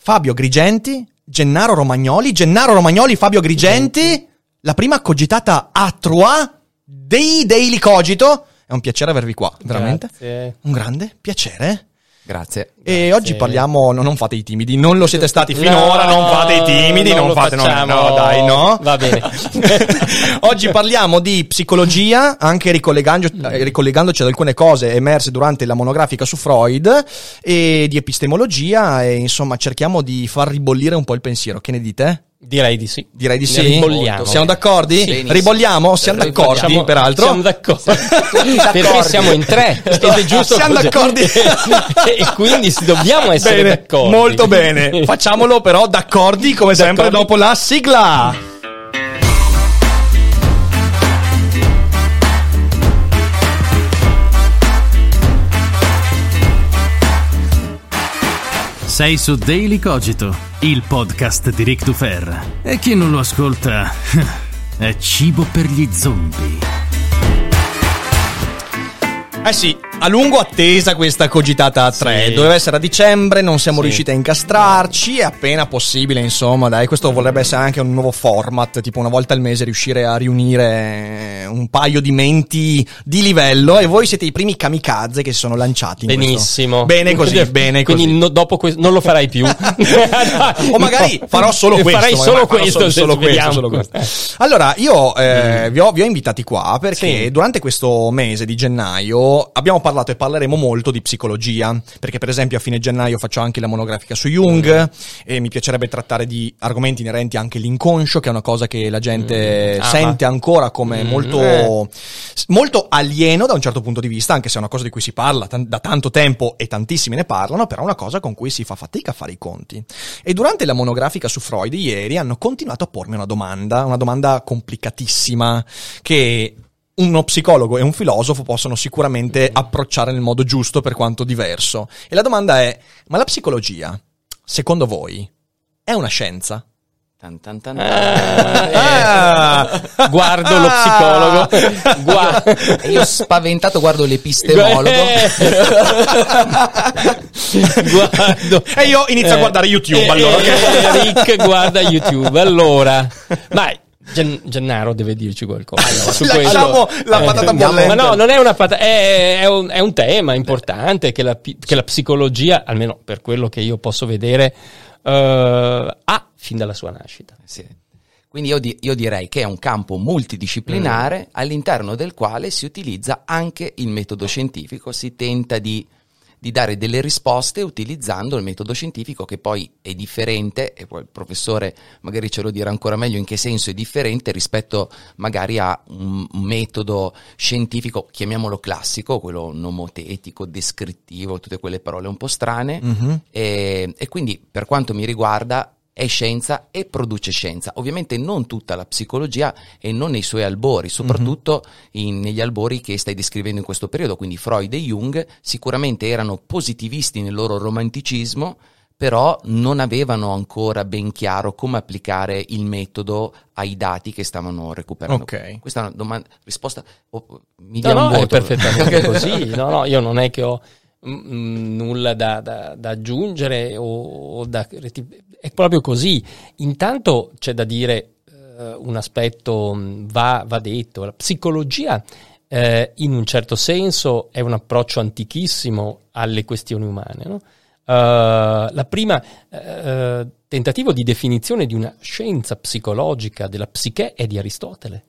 Fabio Grigenti, Gennaro Romagnoli, Gennaro Romagnoli, Fabio Grigenti, la prima cogitata a Trois dei Daily Cogito. È un piacere avervi qua, veramente. Grazie. Un grande piacere. Grazie. E oggi parliamo, no, non fate i timidi, non lo siete stati finora, No, non fate i timidi, non, lo fate, no, no, dai, no. Va bene. Oggi parliamo di psicologia, anche eh, ricollegandoci ad alcune cose emerse durante la monografica su Freud, e di epistemologia, e insomma cerchiamo di far ribollire un po' il pensiero. Che ne dite? Direi di sì. Direi di sì. ribolliamo. Siamo d'accordo? Benissimo. Ribolliamo? Siamo d'accordo, Siamo- peraltro. Siamo d'accordo. Perché siamo in tre. Ed è giusto Siamo così. d'accordi. e quindi si- dobbiamo essere Bene, d'accordo. molto bene. Facciamolo però d'accordi come sempre D'accordi. dopo la sigla. Sei su Daily Cogito, il podcast di Rick Dufer. E chi non lo ascolta è cibo per gli zombie. Eh sì, a lungo attesa questa cogitata a tre. Sì. Doveva essere a dicembre, non siamo Sì. riusciti a incastrarci. È appena possibile, insomma, dai. Questo vorrebbe essere anche un nuovo format, tipo una volta al mese riuscire a riunire un paio di menti di livello. E voi siete i primi kamikaze che si sono lanciati. in questo. Benissimo. Bene così, bene così. Quindi no- dopo questo non lo farai più. o magari farò solo questo. Farai solo questo. solo, solo questo, solo questo. Allora, io eh, vi, ho, vi ho invitati qua perché Sì. durante questo mese di gennaio abbiamo parlato e parleremo molto di psicologia. Perché, per esempio, a fine gennaio faccio anche la monografica su Jung e mi piacerebbe trattare di argomenti inerenti anche all'inconscio, che è una cosa che la gente Mm. Ah, sente ma- ancora come Mm, molto, eh. molto alieno da un certo punto di vista, anche se è una cosa di cui si parla tan- da tanto tempo e tantissimi ne parlano, però è una cosa con cui si fa fatica a fare i conti. E durante la monografica su Freud ieri hanno continuato a pormi una domanda, una domanda complicatissima che uno psicologo e un filosofo possono sicuramente approcciare nel modo giusto per quanto diverso. E la domanda è, ma la psicologia, secondo voi, è una scienza? Tan tan tan Eh, Ah! Guardo lo psicologo. Guardo. E Io spaventato guardo l'epistemologo. Guardo. E io inizio a guardare YouTube, eh, allora, eh, Rick guarda YouTube. Allora, ma Gen- Gennaro deve dirci qualcosa. su Lasciamo questo. la patata andiamo- bollente. Ma no, non è una patata, è, è un, è un tema importante che la, che la psicologia, almeno per quello che io posso vedere, eh, ha fin dalla sua nascita. Sì. Quindi io, di- io direi che è un campo multidisciplinare all'interno del quale si utilizza anche il metodo scientifico, si tenta di, di dare delle risposte utilizzando il metodo scientifico che poi è differente, e poi il professore magari ce lo dirà ancora meglio in che senso è differente rispetto magari a un metodo scientifico, chiamiamolo classico, quello nomotetico, descrittivo, tutte quelle parole un po' strane, Mhm. e, e quindi per quanto mi riguarda è scienza e produce scienza. Ovviamente non tutta la psicologia e non nei suoi albori, soprattutto in- negli albori che stai descrivendo in questo periodo, quindi Freud e Jung sicuramente erano positivisti nel loro romanticismo, però non avevano ancora ben chiaro come applicare il metodo ai dati che stavano recuperando. Ok. Questa è una domanda, risposta, oh, mi No, dia no, un è perfettamente così. No, no, io non è che ho nulla da, da- da aggiungere o, o da è proprio così. Intanto c'è da dire eh, un aspetto va, va detto, la psicologia eh, in un certo senso è un approccio antichissimo alle questioni umane. no? Eh, la prima eh, tentativo di definizione di una scienza psicologica della psiche è di Aristotele.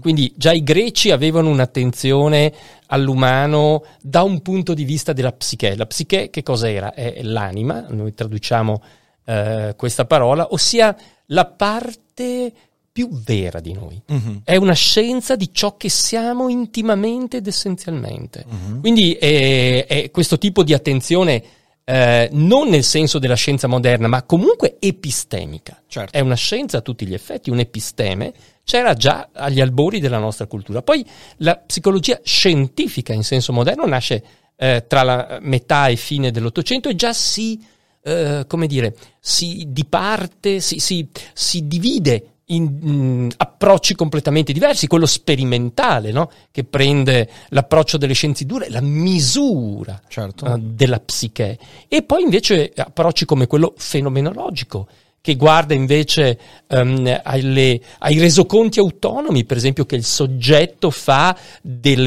Quindi già i greci avevano un'attenzione all'umano da un punto di vista della psiche. La psiche che cosa era? È l'anima, noi traduciamo eh, questa parola, ossia la parte più vera di noi. Mhm. È una scienza di ciò che siamo intimamente ed essenzialmente. Quindi è, è questo tipo di attenzione eh, non nel senso della scienza moderna, ma comunque epistemica. Certo. È una scienza a tutti gli effetti, un episteme, c'era già agli albori della nostra cultura. Poi la psicologia scientifica in senso moderno nasce eh, tra la metà e fine dell'Ottocento e già si, eh, come dire, si diparte, si, si, si divide in mh, approcci completamente diversi, quello sperimentale, no? che prende l'approccio delle scienze dure, la misura Certo. eh, della psiche, e poi invece approcci come quello fenomenologico, che guarda invece ehm, alle- ai resoconti autonomi, per esempio, che il soggetto fa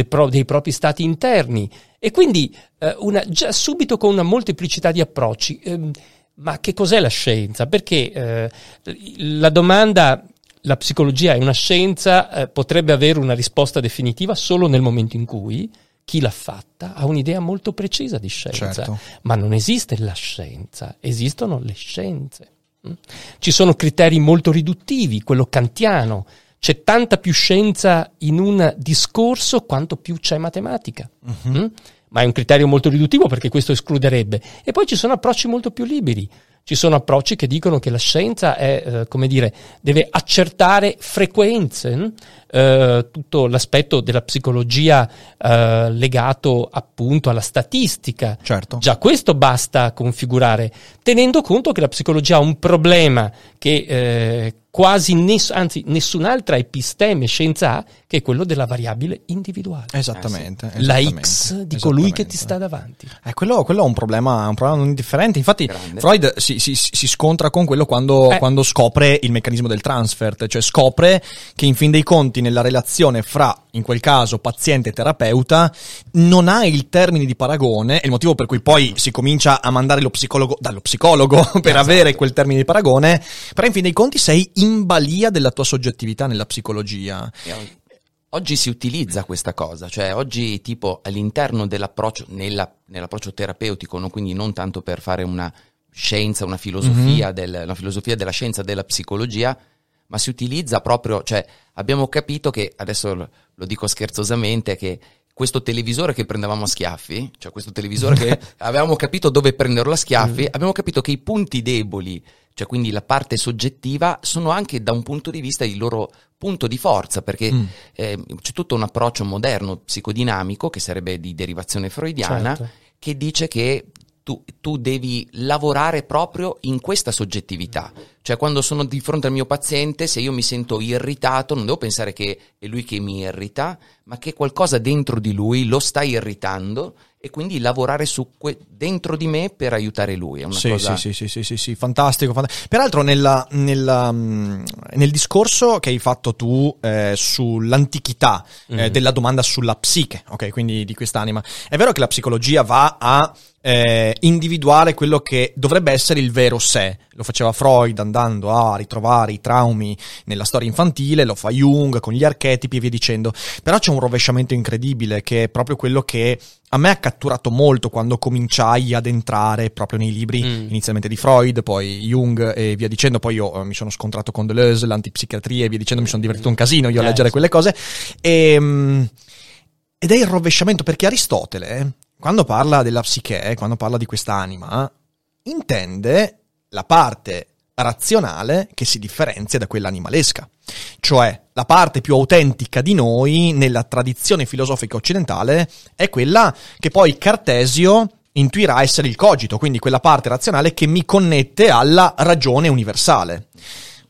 pro- dei propri stati interni. E quindi eh, una- già subito con una molteplicità di approcci. Ehm, ma che cos'è la scienza? Perché eh, la domanda, la psicologia è una scienza, eh, potrebbe avere una risposta definitiva solo nel momento in cui chi l'ha fatta ha un'idea molto precisa di scienza. Certo. Ma non esiste la scienza, esistono le scienze. Ci sono criteri molto riduttivi, quello kantiano. C'è tanta più scienza in un discorso quanto più c'è matematica. Mm? Ma è un criterio molto riduttivo perché questo escluderebbe. E poi ci sono approcci molto più liberi. Ci sono approcci che dicono che la scienza è, eh, come dire, deve accertare frequenze, mm? Eh, tutto l'aspetto della psicologia eh, legato appunto alla statistica. Certo. Già questo basta configurare, tenendo conto che la psicologia ha un problema che eh, quasi ness- anzi nessun'altra episteme scienza ha, che è quello della variabile individuale. Esattamente. La esattamente, X di colui che ti sta davanti. Eh, quello, quello è un problema, un problema non indifferente. Infatti, Grande. Freud si, si- si scontra con quello quando, Eh. quando scopre il meccanismo del transfert, cioè scopre che in fin dei conti nella relazione fra, in quel caso, paziente e terapeuta, non ha il termine di paragone, è il motivo per cui poi si comincia a mandare lo psicologo dallo psicologo per avere quel termine di paragone, però in fin dei conti sei in balia della tua soggettività nella psicologia. Oggi si utilizza questa cosa, cioè oggi tipo all'interno dell'approccio, nella- nell'approccio terapeutico, no? quindi non tanto per fare una scienza, una filosofia, del- una filosofia della scienza della psicologia, ma si utilizza proprio, cioè abbiamo capito che, adesso lo, dico scherzosamente, che questo televisore che prendevamo a schiaffi, cioè questo televisore che avevamo capito dove prenderlo a schiaffi, abbiamo capito che i punti deboli, cioè quindi la parte soggettiva, sono anche da un punto di vista il loro punto di forza, perché Mm. eh, c'è tutto un approccio moderno psicodinamico, che sarebbe di derivazione freudiana, Certo. che dice che tu, tu devi lavorare proprio in questa soggettività. Cioè, quando sono di fronte al mio paziente, se io mi sento irritato, non devo pensare che è lui che mi irrita, ma che qualcosa dentro di lui lo sta irritando e quindi lavorare su que- dentro di me per aiutare lui. È una Sì, cosa... sì, sì, sì, sì, sì, sì, fantastico, fanta- Peraltro nella- nella, mm, nel discorso che hai fatto tu eh, sull'antichità eh, della domanda sulla psiche, ok, quindi di quest'anima, è vero che la psicologia va a eh, individuare quello che dovrebbe essere il vero sé. Lo faceva Freud andando a ritrovare i traumi nella storia infantile, lo fa Jung con gli archetipi e via dicendo. Però c'è un rovesciamento incredibile che è proprio quello che a me ha catturato molto quando cominciai ad entrare proprio nei libri Mm. inizialmente di Freud, poi Jung e via dicendo, poi io eh, mi sono scontrato con Deleuze, l'antipsichiatria e via dicendo, mi sono divertito un casino io a leggere sì. quelle cose. E, mm, ed è il rovesciamento perché Aristotele, quando parla della psiche, quando parla di quest'anima, intende la parte razionale che si differenzia da quella animalesca. Cioè, la parte più autentica di noi nella tradizione filosofica occidentale è quella che poi Cartesio intuirà essere il cogito, quindi quella parte razionale che mi connette alla ragione universale.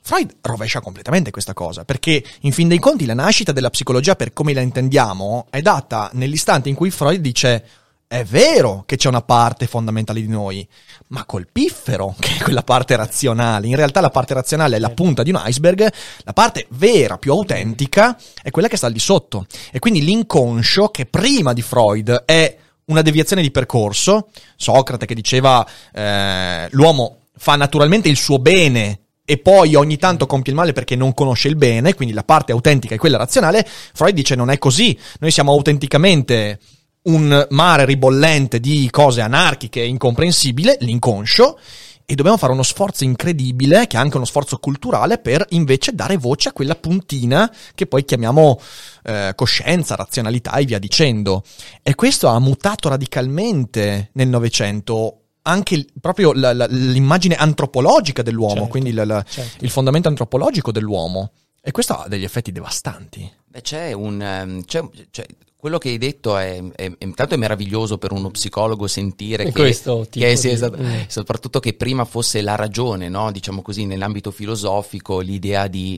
Freud rovescia completamente questa cosa, perché in fin dei conti la nascita della psicologia per come la intendiamo è data nell'istante in cui Freud dice è vero che c'è una parte fondamentale di noi, ma col piffero, che è quella parte razionale. In realtà la parte razionale è la punta di un iceberg, la parte vera, più autentica, è quella che sta al di sotto. E quindi l'inconscio, che prima di Freud è una deviazione di percorso, Socrate che diceva eh, l'uomo fa naturalmente il suo bene e poi ogni tanto compie il male perché non conosce il bene, quindi la parte autentica è quella razionale, Freud dice non è così, noi siamo autenticamente un mare ribollente di cose anarchiche e incomprensibile, l'inconscio, e dobbiamo fare uno sforzo incredibile, che è anche uno sforzo culturale, per invece dare voce a quella puntina che poi chiamiamo eh, coscienza, razionalità e via dicendo. E questo ha mutato radicalmente nel Novecento anche il- proprio la- la- l'immagine antropologica dell'uomo, Certo, quindi la- la- certo. il fondamento antropologico dell'uomo. E questo ha degli effetti devastanti. Beh, c'è un. ehm, c'è- c'è- quello che hai detto è, è- è- intanto è meraviglioso per uno psicologo sentire che, questo tipo che sì, di- esatto, mm. soprattutto che prima fosse la ragione, no? diciamo così, nell'ambito filosofico, l'idea di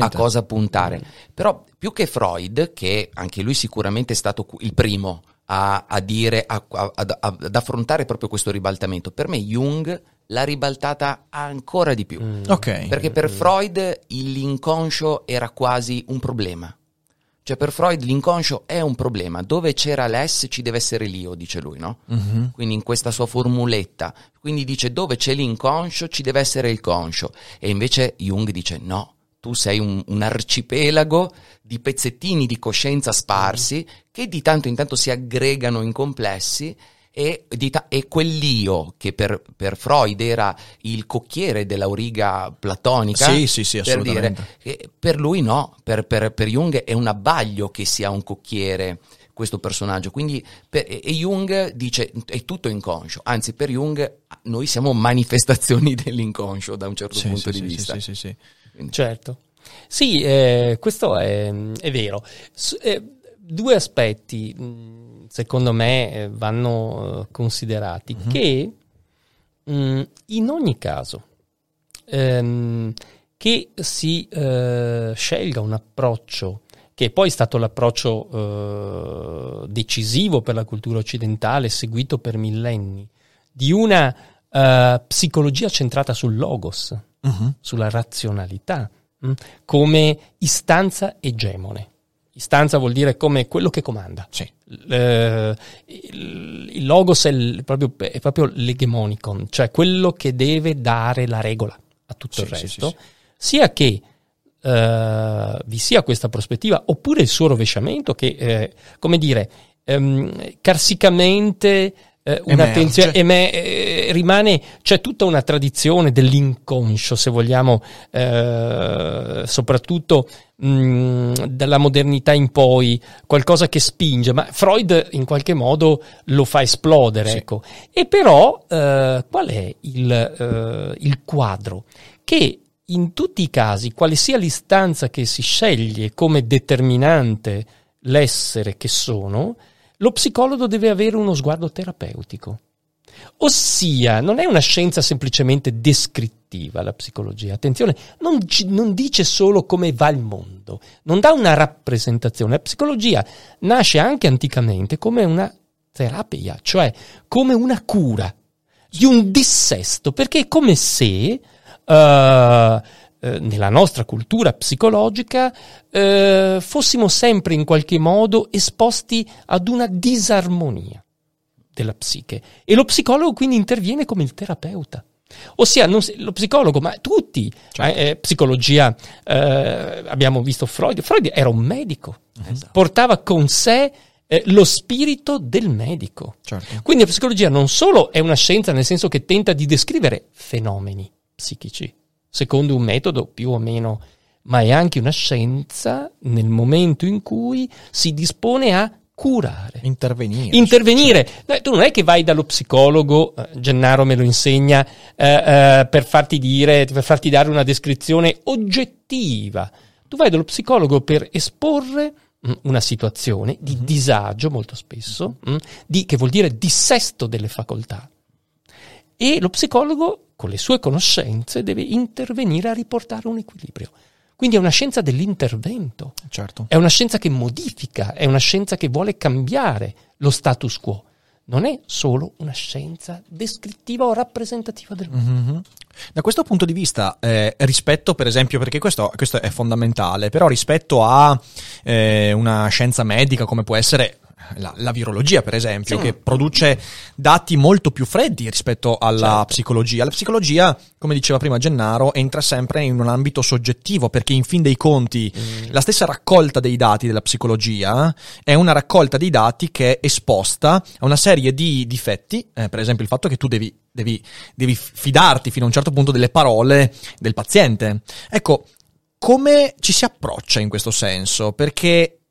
a, a cosa puntare. Però più che Freud, che anche lui sicuramente è stato il primo a, a dire, a- a- ad, ad affrontare proprio questo ribaltamento, per me Jung l'ha ribaltata ancora di più. Mm. Ok. Perché per Freud il- l'inconscio era quasi un problema. Cioè per Freud l'inconscio è un problema. Dove c'era l'ess ci deve essere l'io, dice lui, no? Mhm. Quindi in questa sua formuletta. Quindi dice dove c'è l'inconscio ci deve essere il conscio. E invece Jung dice no, tu sei un, un arcipelago di pezzettini di coscienza sparsi che di tanto in tanto si aggregano in complessi e, di ta- e quell'io che per, per Freud era il cocchiere dell'auriga platonica, Sì, sì, sì, per, dire, per lui no, per, per- per Jung è un abbaglio che sia un cocchiere questo personaggio. Quindi per- e Jung dice è tutto inconscio, anzi per Jung noi siamo manifestazioni dell'inconscio da un certo Sì, punto sì, di sì, vista. sì, sì, sì. Certo. Sì, eh, questo è, è vero. S- eh, due aspetti, mh, secondo me, eh, vanno eh, considerati, che mh, in ogni caso ehm, che si eh, scelga un approccio che poi è stato l'approccio eh, decisivo per la cultura occidentale, seguito per millenni, di una eh, psicologia centrata sul logos, Mhm. sulla razionalità, mh, come istanza egemone. Istanza vuol dire come quello che comanda. Sì. Eh, il, il logos è, il- proprio, è proprio l'egemonicon, cioè quello che deve dare la regola a tutto Sì, il resto, sì, sia che eh, vi sia questa prospettiva oppure il suo rovesciamento che, eh, come dire, ehm, carsicamente eh, un'attenzione eme- eh, rimane, c'è tutta una tradizione dell'inconscio, se vogliamo, eh, soprattutto mh, dalla modernità in poi, qualcosa che spinge, ma Freud in qualche modo lo fa esplodere, Sì. ecco. E però eh, qual è il, eh, il quadro? Che in tutti i casi, quale sia l'istanza che si sceglie come determinante l'essere che sono, lo psicologo deve avere uno sguardo terapeutico. Ossia, non è una scienza semplicemente descrittiva la psicologia, attenzione, non, non dice solo come va il mondo, non dà una rappresentazione. La psicologia nasce anche anticamente come una terapia, cioè come una cura di un dissesto, perché è come se eh, eh, nella nostra cultura psicologica eh, fossimo sempre in qualche modo esposti ad una disarmonia della psiche e lo psicologo quindi interviene come il terapeuta. Ossia, non lo psicologo, ma tutti, Certo. eh, eh, psicologia, eh, abbiamo visto Freud, Freud era un medico, Esatto. portava con sé lo spirito del medico. Certo. Quindi la psicologia non solo è una scienza nel senso che tenta di descrivere fenomeni psichici, secondo un metodo più o meno, ma è anche una scienza nel momento in cui si dispone a curare. Intervenire. Intervenire. No, tu non è che vai dallo psicologo, eh, Gennaro me lo insegna, eh, eh, per farti dire, per farti dare una descrizione oggettiva. Tu vai dallo psicologo per esporre mm, una situazione di disagio molto spesso, mm, di, che vuol dire dissesto delle facoltà. E lo psicologo, con le sue conoscenze, deve intervenire a riportare un equilibrio. Quindi è una scienza dell'intervento. Certo. È una scienza che modifica, è una scienza che vuole cambiare lo status quo. Non è solo una scienza descrittiva o rappresentativa del mondo. Mhm. Da questo punto di vista, eh, rispetto per esempio, perché questo, questo è fondamentale, però rispetto a eh, una scienza medica come può essere la, la virologia, per esempio, Sì. che produce dati molto più freddi rispetto alla Certo. psicologia. La psicologia, come diceva prima Gennaro, entra sempre in un ambito soggettivo, perché in fin dei conti la stessa raccolta dei dati della psicologia è una raccolta dei dati che è esposta a una serie di difetti, eh, per esempio il fatto che tu devi, devi, devi fidarti fino a un certo punto delle parole del paziente. Ecco, come ci si approccia in questo senso? Perché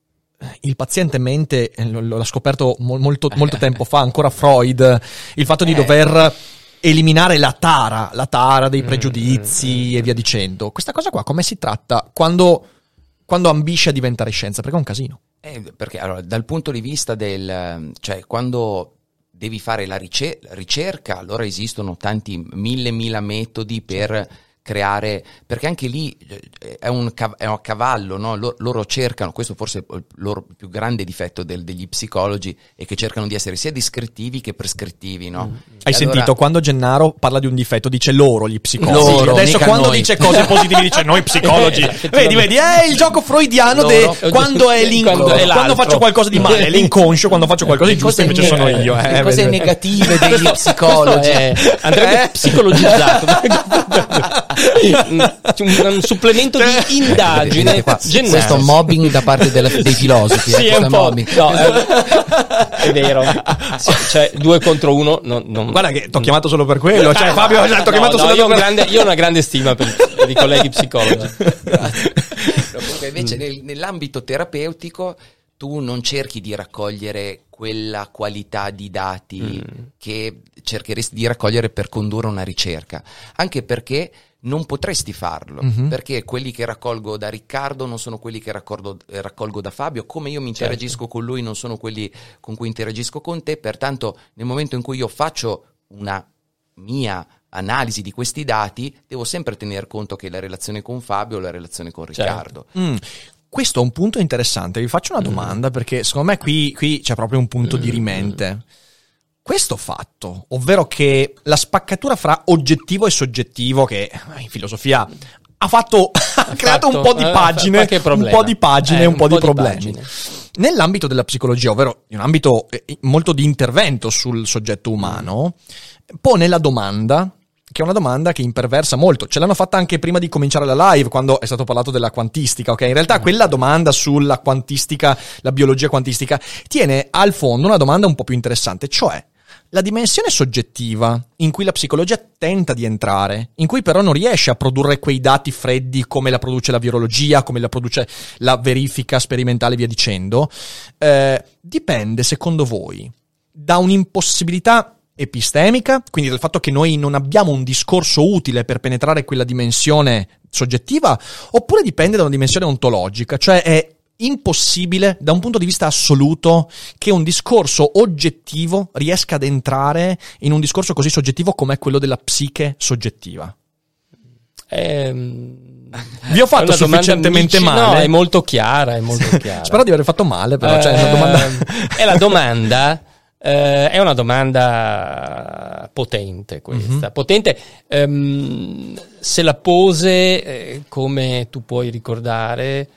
il paziente mente, eh, l'ha scoperto mo- molto, molto tempo fa, ancora Freud, il fatto di Eh. dover eliminare la tara, la tara Mm, dei pregiudizi e via dicendo. Questa cosa qua come si tratta quando, quando ambisce a diventare scienza? Perché è un casino. Eh, perché allora, dal punto di vista del, cioè quando devi fare la rice- ricerca, allora esistono tanti mille, mila metodi per creare, perché anche lì eh, è un, cav- è un cavallo, no? Lo- loro cercano, questo forse è il loro più grande difetto del- degli psicologi, è che cercano di essere sia descrittivi che prescrittivi, no? Hai E allora- sentito quando Gennaro parla di un difetto dice loro gli psicologi. Loro, Adesso quando noi. dice cose positive dice noi psicologi. Vedi, vedi, è il gioco freudiano de Loro. quando è l'inconscio. Quando faccio qualcosa di male, è l'inconscio, quando faccio qualcosa di Le giusto cose invece sono neg- io. le eh, cose vedi. negative degli psicologi. andrebbe Eh? psicologizzato. un, un supplemento di indagine. Qua, Gennaro. questo mobbing da parte della- dei filosofi. Sì, eh, è un po'. mobbing. No, è, è vero. Sì, cioè, due contro uno. non- non- Guarda che ti ho chiamato solo per quello. Cioè, Fabio, ti ho No, chiamato no, solo io, ho per grande- io ho una grande stima per, per i colleghi psicologi. No, comunque invece nel- nell'ambito terapeutico tu non cerchi di raccogliere quella qualità di dati che cercheresti di raccogliere per condurre una ricerca, anche perché non potresti farlo, Mhm. perché quelli che raccolgo da Riccardo non sono quelli che raccolgo, eh, raccolgo da Fabio, come io mi Certo. interagisco con lui non sono quelli con cui interagisco con te, pertanto nel momento in cui io faccio una mia analisi di questi dati, devo sempre tener conto che la relazione con Fabio è la relazione con Certo. Riccardo. Mm, Questo è un punto interessante. Vi faccio una domanda perché secondo me qui, qui c'è proprio un punto di rimente. Questo fatto, ovvero che la spaccatura fra oggettivo e soggettivo, che eh, in filosofia ha fatto, ha creato un po' di eh, pagine, un po' di pagine, Eh, un po' di problemi. pagine. Nell'ambito della psicologia, ovvero in un ambito eh, molto di intervento sul soggetto umano, pone la domanda, che è una domanda che imperversa molto. Ce l'hanno fatta anche prima di cominciare la live, quando è stato parlato della quantistica, ok? In realtà quella domanda sulla quantistica, la biologia quantistica, tiene al fondo una domanda un po' più interessante, cioè la dimensione soggettiva in cui la psicologia tenta di entrare, in cui però non riesce a produrre quei dati freddi come la produce la virologia, come la produce la verifica sperimentale e via dicendo, eh, dipende secondo voi da un'impossibilità epistemica, quindi dal fatto che noi non abbiamo un discorso utile per penetrare quella dimensione soggettiva, oppure dipende da una dimensione ontologica, cioè è impossibile da un punto di vista assoluto che un discorso oggettivo riesca ad entrare in un discorso così soggettivo come quello della psiche soggettiva. Ehm, Vi ho fatto sufficientemente amici- male. No, è molto chiara, è molto chiara. Spero di aver fatto male, però cioè, è una Eh, domanda... è la domanda. eh, è una domanda potente questa. Mhm. Potente. ehm, se la pose, eh, come tu puoi ricordare,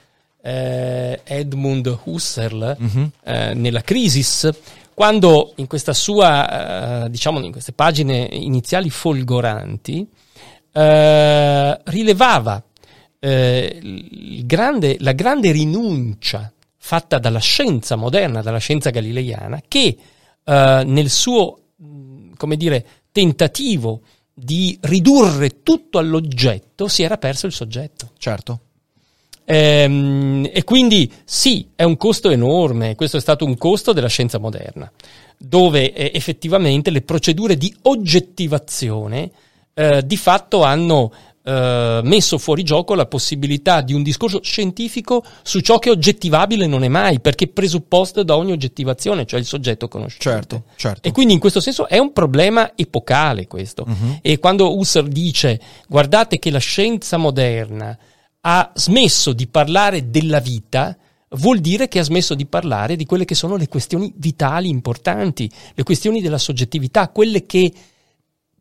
eh, Edmund Husserl Mhm. eh, nella Crisis, quando in questa sua, eh, diciamo, in queste pagine iniziali folgoranti, eh, rilevava eh, grande- la grande rinuncia fatta dalla scienza moderna, dalla scienza galileiana, che eh, nel suo, come dire, tentativo di ridurre tutto all'oggetto si era perso il soggetto. Certo. Ehm, e quindi sì, è un costo enorme, questo è stato un costo della scienza moderna, dove eh, effettivamente le procedure di oggettivazione eh, di fatto hanno eh, messo fuori gioco la possibilità di un discorso scientifico su ciò che oggettivabile non è mai, perché presupposto da ogni oggettivazione, cioè il soggetto conosciuto. Certo, certo. E quindi in questo senso è un problema epocale questo. E quando Husserl dice guardate che la scienza moderna ha smesso di parlare della vita, vuol dire che ha smesso di parlare di quelle che sono le questioni vitali importanti, le questioni della soggettività, quelle che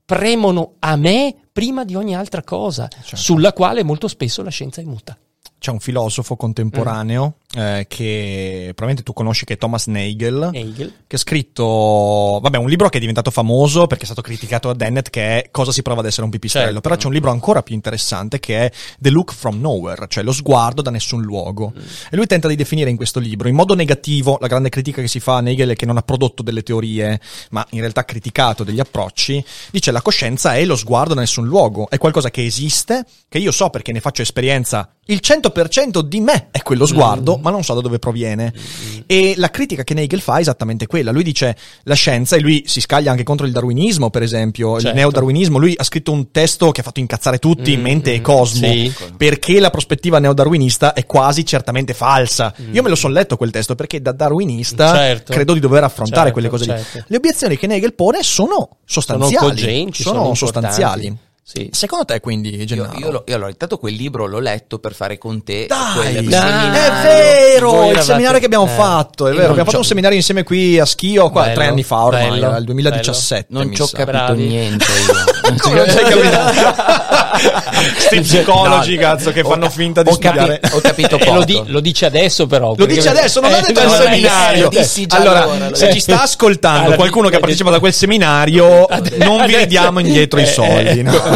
premono a me prima di ogni altra cosa, sulla quale molto spesso la scienza è muta. C'è un filosofo contemporaneo eh, che probabilmente tu conosci che è Thomas Nagel. Hegel. che ha scritto, vabbè, un libro che è diventato famoso perché è stato criticato da Dennett che è Cosa si prova ad essere un pipistrello, Certo. però c'è un libro ancora più interessante che è The Look from Nowhere, cioè lo sguardo da nessun luogo. E lui tenta di definire in questo libro in modo negativo la grande critica che si fa a Nagel è che non ha prodotto delle teorie, ma in realtà ha criticato degli approcci, dice la coscienza è lo sguardo da nessun luogo, è qualcosa che esiste, che io so perché ne faccio esperienza, il 100% di me è quello sguardo, ma non so da dove proviene. E la critica che Nagel fa è esattamente quella. Lui dice la scienza, e lui si scaglia anche contro il darwinismo, per esempio, il Certo. neodarwinismo. Lui ha scritto un testo che ha fatto incazzare tutti, Mm, mente e mm, Cosmo, sì. perché la prospettiva neodarwinista è quasi certamente falsa. Mm. Io me lo son letto quel testo perché da darwinista Certo. credo di dover affrontare Certo, quelle cose lì. certo. Le obiezioni che Nagel pone sono sostanziali. Sono cogenti, sono sono sostanziali. Sì. Secondo te, quindi, Io, Gennaro? io, lo- io allora, intanto quel libro l'ho letto per fare con te Dai, dai. È Voi vero, il eravate- seminario che abbiamo eh, fatto, è io vero. non Abbiamo fatto un seminario insieme qui a Schio qua, Bello, tre anni fa ormai, bello, era il 2017. Non mi ci ho capito Bravi. niente io. Come non ci hai capito? Sti psicologi, No, cazzo, che ho fanno finta di ho capi- studiare. ho capito Eh, poco. lo, di- lo dice adesso però. Lo dice adesso, non Eh, l'ha detto al seminario. già allora, allora, lo se ci sta ascoltando qualcuno che ha l'hai partecipato a quel seminario, non vi ridiamo indietro i soldi. no?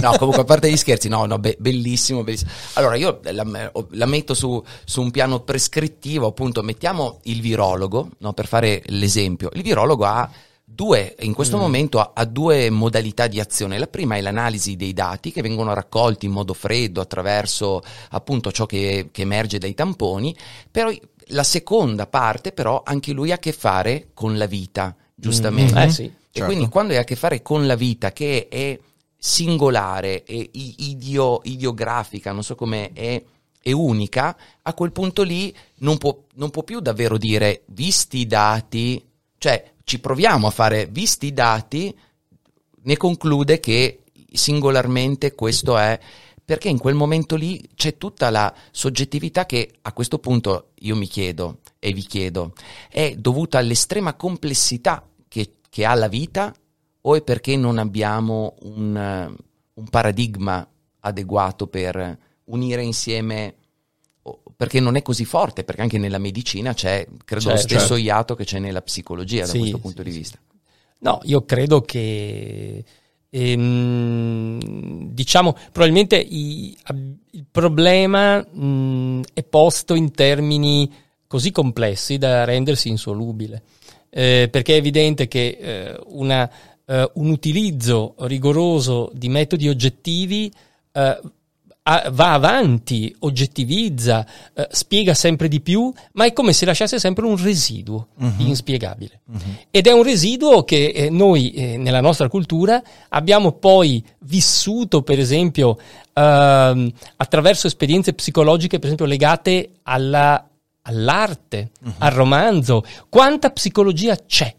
No, comunque a parte gli scherzi, no, no, be- bellissimo, bellissimo. Allora io la, la metto su, su un piano prescrittivo, appunto, mettiamo il virologo, no, per fare l'esempio. Il virologo ha due, in questo momento ha, ha due modalità di azione. La prima è l'analisi dei dati che vengono raccolti in modo freddo attraverso appunto ciò che, che emerge dai tamponi, però la seconda parte però anche lui ha a che fare con la vita, giustamente. Eh sì. E Certo. quindi quando hai a che fare con la vita che è singolare e idio- idiografica, non so come è, è unica, a quel punto lì non può, non può più davvero dire visti i dati, cioè ci proviamo a fare visti i dati, ne conclude che singolarmente questo è perché in quel momento lì c'è tutta la soggettività che a questo punto io mi chiedo e vi chiedo, è dovuta all'estrema complessità che, che ha la vita o è perché non abbiamo un, eh, un paradigma adeguato per unire insieme perché non è così forte, perché anche nella medicina c'è, credo, lo Certo. stesso iato che c'è nella psicologia da Sì, questo sì, punto di sì. vista. No, io credo che ehm, diciamo probabilmente i- il problema mh, è posto in termini così complessi da rendersi insolubile. Eh, perché è evidente che eh, una, eh, un utilizzo rigoroso di metodi oggettivi eh, va avanti, oggettivizza, eh, spiega sempre di più, ma è come se lasciasse sempre un residuo di inspiegabile. Ed è un residuo che eh, noi eh, nella nostra cultura abbiamo poi vissuto, per esempio, ehm, attraverso esperienze psicologiche, per esempio, legate alla- all'arte, al romanzo. Quanta psicologia c'è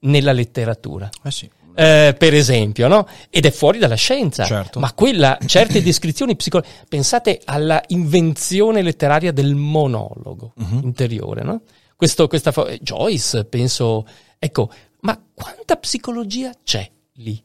nella letteratura? Eh sì. Eh, per esempio, no? Ed è fuori dalla scienza. Certo. Ma quella, certe descrizioni psicologiche. Pensate alla invenzione letteraria del monologo interiore, no? Questo, questa Joyce, penso. Ecco, ma quanta psicologia c'è lì?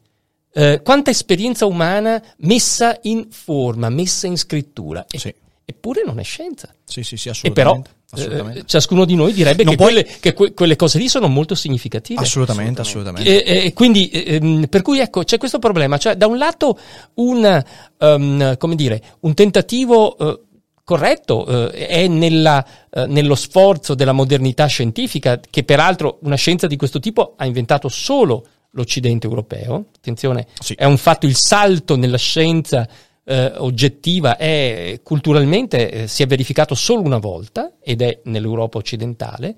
Eh, quanta esperienza umana messa in forma, messa in scrittura? E- Sì. Eppure non è scienza. Sì, sì, sì, E però assolutamente. assolutamente. Eh, ciascuno di noi direbbe Non che, puoi- quelle, che que- quelle cose lì sono molto significative. assolutamente, assolutamente. E, e quindi, ehm, per cui ecco, c'è questo problema, cioè da un lato un, ehm, come dire, un tentativo eh, corretto eh, è nella, eh, nello sforzo della modernità scientifica, che peraltro una scienza di questo tipo ha inventato solo l'Occidente europeo. Attenzione, Sì. è un fatto il salto nella scienza eh, oggettiva è culturalmente eh, si è verificato solo una volta ed è nell'Europa occidentale.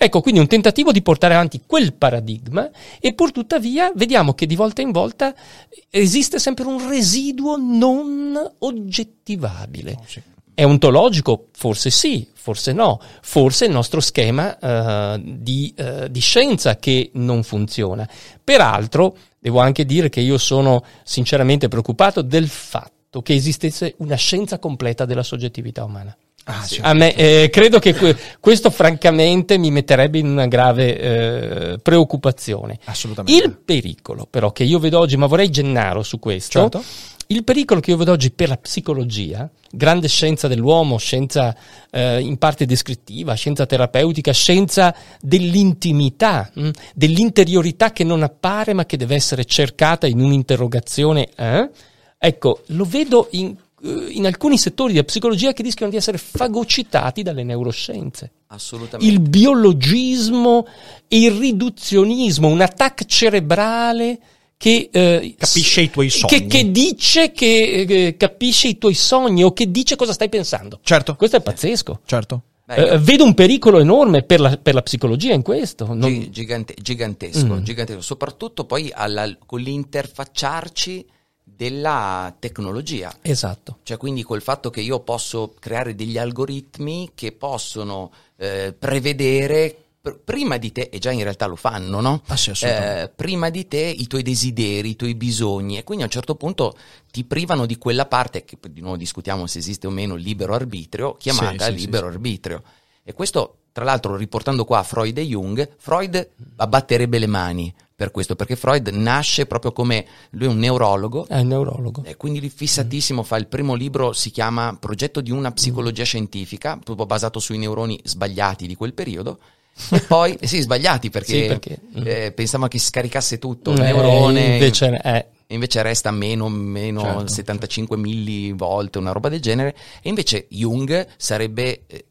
Ecco, quindi un tentativo di portare avanti quel paradigma e pur tuttavia vediamo che di volta in volta esiste sempre un residuo non oggettivabile. Oh, sì. È ontologico? Forse sì, forse no. Forse il nostro schema eh, di, eh, di scienza che non funziona. Peraltro, devo anche dire che io sono sinceramente preoccupato del fatto che esistesse una scienza completa della soggettività umana. Ah, sì. A me, eh, credo che que- questo francamente mi metterebbe in una grave eh, preoccupazione. Assolutamente. Il pericolo però che io vedo oggi, ma vorrei Gennaro su questo, Certo. il pericolo che io vedo oggi per la psicologia, grande scienza dell'uomo, scienza eh, in parte descrittiva, scienza terapeutica, scienza dell'intimità, mh, dell'interiorità che non appare ma che deve essere cercata in un'interrogazione, eh? Ecco, lo vedo in, eh, in alcuni settori della psicologia che rischiano di essere fagocitati dalle neuroscienze Assolutamente. il biologismo e il riduzionismo, un attacco cerebrale che eh, Capisce i tuoi che- sogni. Che, dice che eh, capisce i tuoi sogni o che dice cosa stai pensando. Certo. Questo è pazzesco. Certo. Eh, io- vedo un pericolo enorme per la, per la psicologia in questo. Non- Gi- gigante- gigantesco, Mm. gigantesco, soprattutto poi alla- con l'interfacciarci della tecnologia. Esatto. Cioè, quindi col fatto che io posso creare degli algoritmi che possono eh, prevedere pr- prima di te, e già in realtà lo fanno, no? Ah, sì. Eh, prima di te i tuoi desideri, i tuoi bisogni, e quindi a un certo punto ti privano di quella parte, che di nuovo discutiamo se esiste o meno il libero arbitrio, chiamata Sì, sì, libero arbitrio. E questo, tra l'altro, riportando qua Freud e Jung, Freud abbatterebbe le mani per questo, perché Freud nasce proprio come lui è un neurologo, È un neurologo. e quindi lì fissatissimo fa il primo libro, si chiama Progetto di una psicologia scientifica, proprio basato sui neuroni sbagliati di quel periodo. E poi, eh sì, sbagliati perché, Sì, perché- eh, pensava che scaricasse tutto, il Eh, neurone, invece è e invece resta meno, meno Certo. 75 millivolt, una roba del genere. E invece Jung sarebbe eh,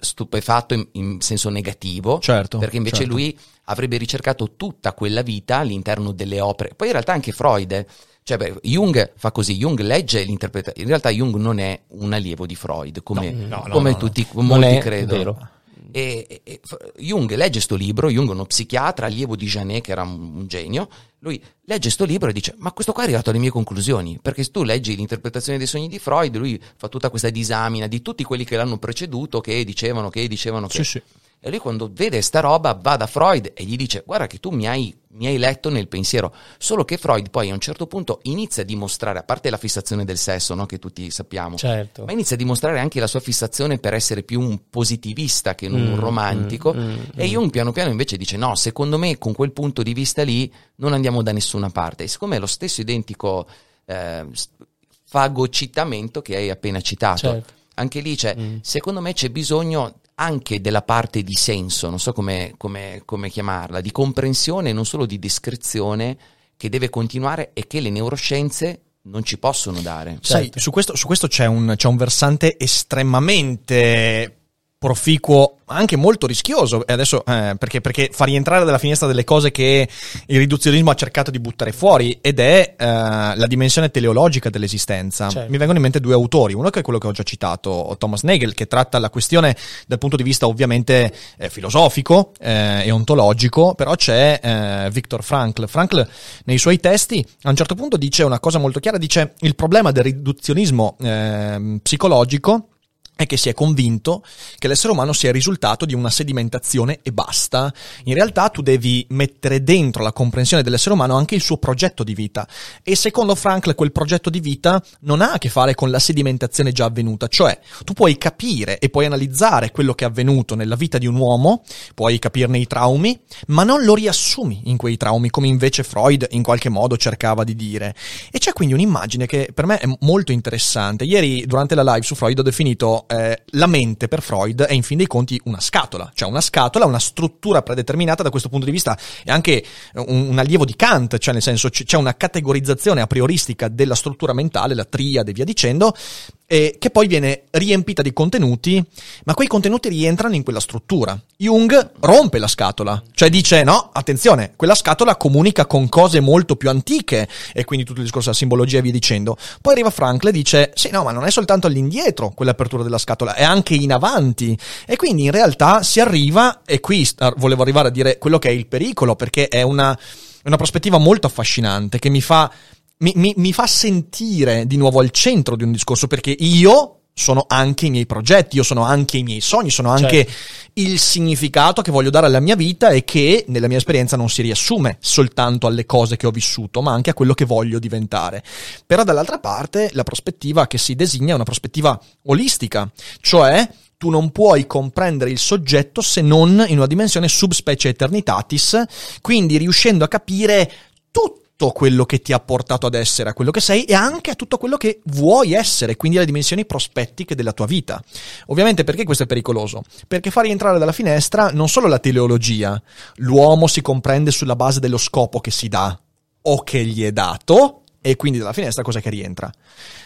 stupefatto in, in senso negativo, Certo, perché invece certo. lui avrebbe ricercato tutta quella vita all'interno delle opere. Poi in realtà anche Freud, cioè beh, Jung fa così, Jung legge l'interpretazione. In realtà Jung non è un allievo di Freud, come, No, no, come no, tutti, molti credono. E, e- Jung legge sto libro, Jung è uno psichiatra, allievo di Janet che era un, un genio, lui legge sto libro e dice ma questo qua è arrivato alle mie conclusioni, perché se tu leggi l'interpretazione dei sogni di Freud, lui fa tutta questa disamina di tutti quelli che l'hanno preceduto, che dicevano, che dicevano, che... Sì, sì. E lui quando vede sta roba va da Freud e gli dice guarda che tu mi hai, mi hai letto nel pensiero, solo che Freud poi a un certo punto inizia a dimostrare, a parte la fissazione del sesso, no, che tutti sappiamo, certo. ma inizia a dimostrare anche la sua fissazione per essere più un positivista che non un Mm, romantico. mm, mm, e Jung piano piano invece dice: No, secondo me con quel punto di vista lì non andiamo da nessuna parte. E siccome è lo stesso identico eh, fagocitamento che hai appena citato, Certo. anche lì c'è, Mm. secondo me c'è bisogno anche della parte di senso, non so come, come- come chiamarla, di comprensione, non solo di descrizione, che deve continuare e che le neuroscienze non ci possono dare. Sai, Certo. su questo, su questo c'è, un, c'è un versante estremamente proficuo, anche molto rischioso. E adesso, eh, perché, perché fa rientrare dalla finestra delle cose che il riduzionismo ha cercato di buttare fuori, ed è eh, la dimensione teleologica dell'esistenza. Certo. Mi vengono in mente due autori. Uno che è quello che ho già citato, Thomas Nagel, che tratta la questione dal punto di vista ovviamente eh, filosofico eh, e ontologico, però c'è eh, Viktor Frankl. Frankl nei suoi testi a un certo punto dice una cosa molto chiara, dice il problema del riduzionismo ehm, psicologico è che si è convinto che l'essere umano sia il risultato di una sedimentazione e basta. In realtà tu devi mettere dentro la comprensione dell'essere umano anche il suo progetto di vita. E secondo Frankl quel progetto di vita non ha a che fare con la sedimentazione già avvenuta, cioè tu puoi capire e puoi analizzare quello che è avvenuto nella vita di un uomo, puoi capirne i traumi, ma non lo riassumi in quei traumi come invece Freud in qualche modo cercava di dire. E c'è quindi un'immagine che per me è molto interessante. Ieri durante la live su Freud ho definito eh, la mente per Freud è in fin dei conti una scatola, cioè una scatola, una struttura predeterminata da questo punto di vista è anche un, un allievo di Kant, cioè nel senso c- c'è una categorizzazione a prioristica della struttura mentale, la triade e via dicendo, eh, che poi viene riempita di contenuti, ma quei contenuti rientrano in quella struttura. Jung rompe la scatola, cioè dice no, attenzione, quella scatola comunica con cose molto più antiche e quindi tutto il discorso della simbologia e via dicendo. Poi arriva Frankl e dice sì, no, ma non è soltanto all'indietro quell'apertura della scatola, è anche in avanti. E quindi in realtà si arriva, e qui volevo arrivare a dire quello che è il pericolo, perché è una, una prospettiva molto affascinante che mi fa mi, mi- mi fa sentire di nuovo al centro di un discorso perché io sono anche i miei progetti, io sono anche i miei sogni, sono anche Certo. il significato che voglio dare alla mia vita e che nella mia esperienza non si riassume soltanto alle cose che ho vissuto, ma anche a quello che voglio diventare. Però dall'altra parte la prospettiva che si designa è una prospettiva olistica, cioè tu non puoi comprendere il soggetto se non in una dimensione subspecie eternitatis, quindi riuscendo a capire tutto quello che ti ha portato ad essere a quello che sei e anche a tutto quello che vuoi essere, quindi alle dimensioni prospettiche della tua vita. Ovviamente perché questo è pericoloso? Perché fa rientrare dalla finestra non solo la teleologia, l'uomo si comprende sulla base dello scopo che si dà o che gli è dato e quindi dalla finestra cosa che rientra?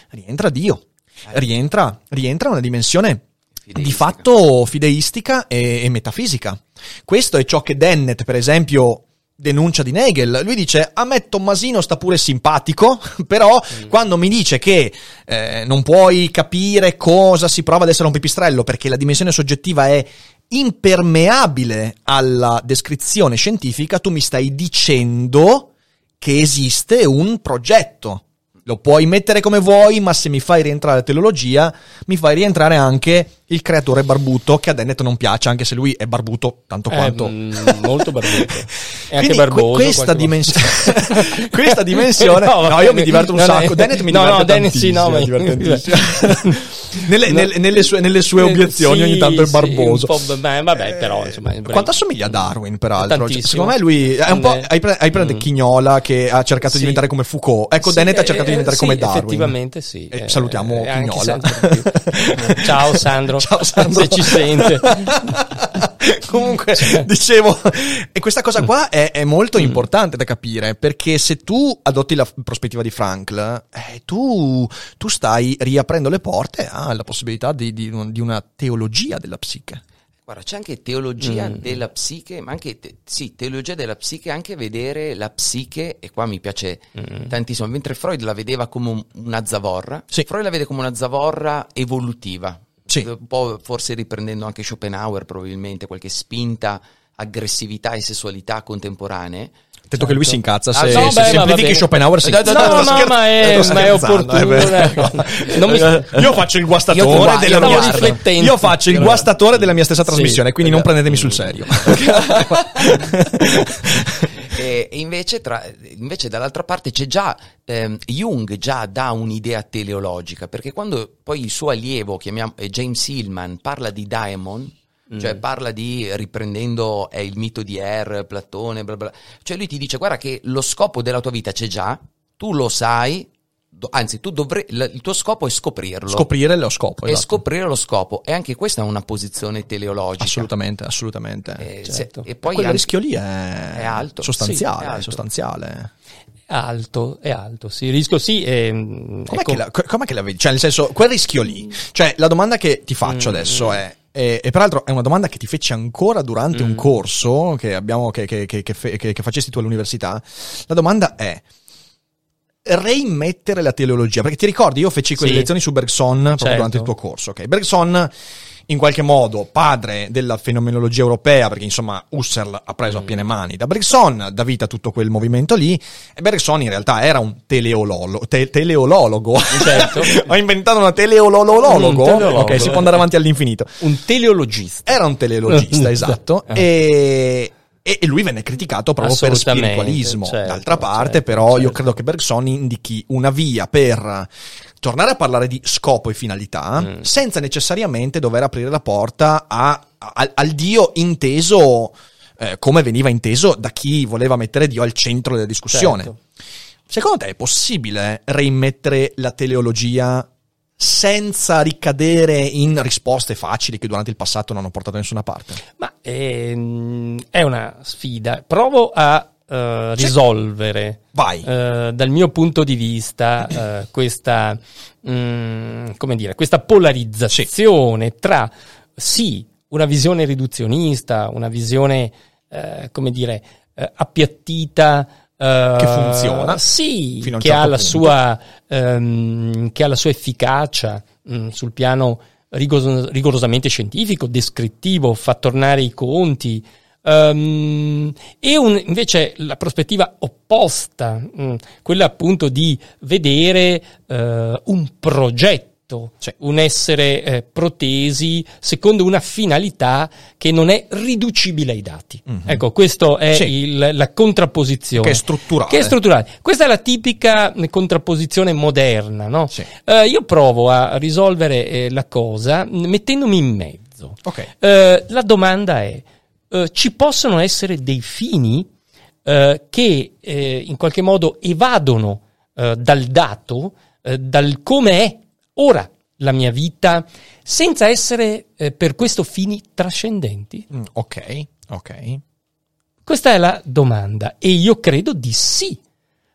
Rientra Dio. Rientra, rientra una dimensione di Fideistica. fatto fideistica e, e metafisica. Questo è ciò che Dennett, per esempio, denuncia di Nagel. Lui dice: A me Tommasino sta pure simpatico, però quando mi dice che eh, non puoi capire cosa si prova ad essere un pipistrello perché la dimensione soggettiva è impermeabile alla descrizione scientifica, tu mi stai dicendo che esiste un progetto. Lo puoi mettere come vuoi, ma se mi fai rientrare la teleologia, mi fai rientrare anche il creatore barbuto, che a Dennett non piace, anche se lui è barbuto tanto Eh, quanto. mm, molto barbuto. E anche barboso. que- questa, dimensione, questa dimensione, no, va io mi diverto un No, no, sacco. Dennett mi no, diverte no, Dennett sì, no, divertentissimo. nelle, No. nelle- nelle sue, nelle sue Eh, obiezioni sì, ogni tanto è sì, barboso. po', beh, vabbè, però, insomma, è. Quanto assomiglia a Darwin, peraltro? Cioè, secondo me lui è un po'. Eh, Hai, pre- hai presente mm. Chignola che ha cercato Sì. di diventare come Foucault. Ecco, Sì, Dennett ha eh, cercato di diventare eh, come sì, Darwin. Effettivamente sì. Eh, salutiamo eh, Chignola. Ciao Sandro. Ciao Sandro. Se ci sente. Comunque, Cioè. dicevo, e questa cosa qua è, è molto Mm. importante da capire perché se tu adotti la prospettiva di Frankl, eh, tu, tu stai riaprendo le porte alla possibilità di, di di una teologia della psiche. Guarda, c'è anche teologia Mm. della psiche, ma anche, te- sì, teologia della psiche, anche vedere la psiche, e qua mi piace Mm. tantissimo, mentre Freud la vedeva come un- una zavorra, Sì. Freud la vede come una zavorra evolutiva, Sì. un po' forse riprendendo anche Schopenhauer probabilmente, qualche spinta, aggressività e sessualità contemporanee. Detto che lui si incazza se, Ah, se no, beh, ma va semplifichi. Schopenhauer si incazza. no, No, no, scher- ma è, ma è opportuno. vero. ecco. Non mi- Io faccio il guastatore della mia. Io faccio il guastatore della mia stessa Sì. trasmissione, quindi non prendetemi sul serio. e, e invece, tra- invece dall'altra parte c'è già ehm, Jung già dà un'idea teleologica perché quando poi il suo allievo chiamiamo, eh, James Hillman parla di daemon cioè parla di riprendendo è il mito di Er, Platone bla, bla. cioè lui ti dice guarda che lo scopo della tua vita c'è già tu lo sai do- anzi tu dovrai l- il tuo scopo è scoprirlo Scoprire lo scopo. e esatto. scoprire lo scopo e anche questa è una posizione teleologica Assolutamente, assolutamente. Eh, se- certo. e poi Quel anche- rischio lì è, È alto. sostanziale, Sì, è alto. sostanziale. Alto, è alto, sì, il rischio sì. È, Com'è, ecco, che la, co- com'è che la vedi? Cioè, nel senso, quel rischio lì. Cioè, la domanda che ti faccio Mm, adesso è. E, e peraltro è una domanda che ti feci ancora durante Mm. un corso che, abbiamo, che, che, che, che fe- che- che facesti tu all'università. La domanda è: reimmettere la teleologia? Perché ti ricordi, io feci quelle Sì. lezioni su Bergson proprio Certo. durante il tuo corso. ok? Bergson, in qualche modo, padre della fenomenologia europea, perché insomma Husserl ha preso a Mm. piene mani da Bergson, dà vita a tutto quel movimento lì. E Bergson in realtà era un teleololo, te- teleolologo. Certo. Ho inventato una teleolologo. Un teleologo. Ok, si può andare avanti all'infinito. un teleologista. Era un teleologista, esatto. E, e- e lui venne criticato proprio per spiritualismo. certo, D'altra parte, certo, però, io certo. credo che Bergson indichi una via per tornare a parlare di scopo e finalità Mm. senza necessariamente dover aprire la porta a- al, al Dio inteso eh, come veniva inteso da chi voleva mettere Dio al centro della discussione. Certo. Secondo te è possibile reimmettere la teleologia senza ricadere in risposte facili che durante il passato non hanno portato da nessuna parte? Ma ehm, è una sfida. Provo a eh, risolvere Vai. eh, dal mio punto di vista eh, questa, mm, come dire, questa polarizzazione tra sì, una visione riduzionista, una visione, eh, come dire, eh, appiattita. Eh, Che funziona, sì, che, certo ha sua, ehm, che ha la sua efficacia mm, sul piano rigos- rigorosamente scientifico, descrittivo, fa tornare i conti, Ehm, e un- invece la prospettiva opposta, mm, quella appunto di vedere eh, un progetto, Sì. un essere eh, protesi secondo una finalità che non è riducibile ai dati. Ecco, questa è il- la contrapposizione. Che è strutturale. Che è strutturale. Questa è la tipica eh, contrapposizione moderna, no? Eh, io provo a risolvere eh, la cosa mettendomi in mezzo. Ok. Eh, la domanda è, eh, ci possono essere dei fini che in qualche modo evadono dal dato, dal come è ora la mia vita, senza essere eh, per questo fini trascendenti? Mm, ok, ok. Questa è la domanda e io credo di sì.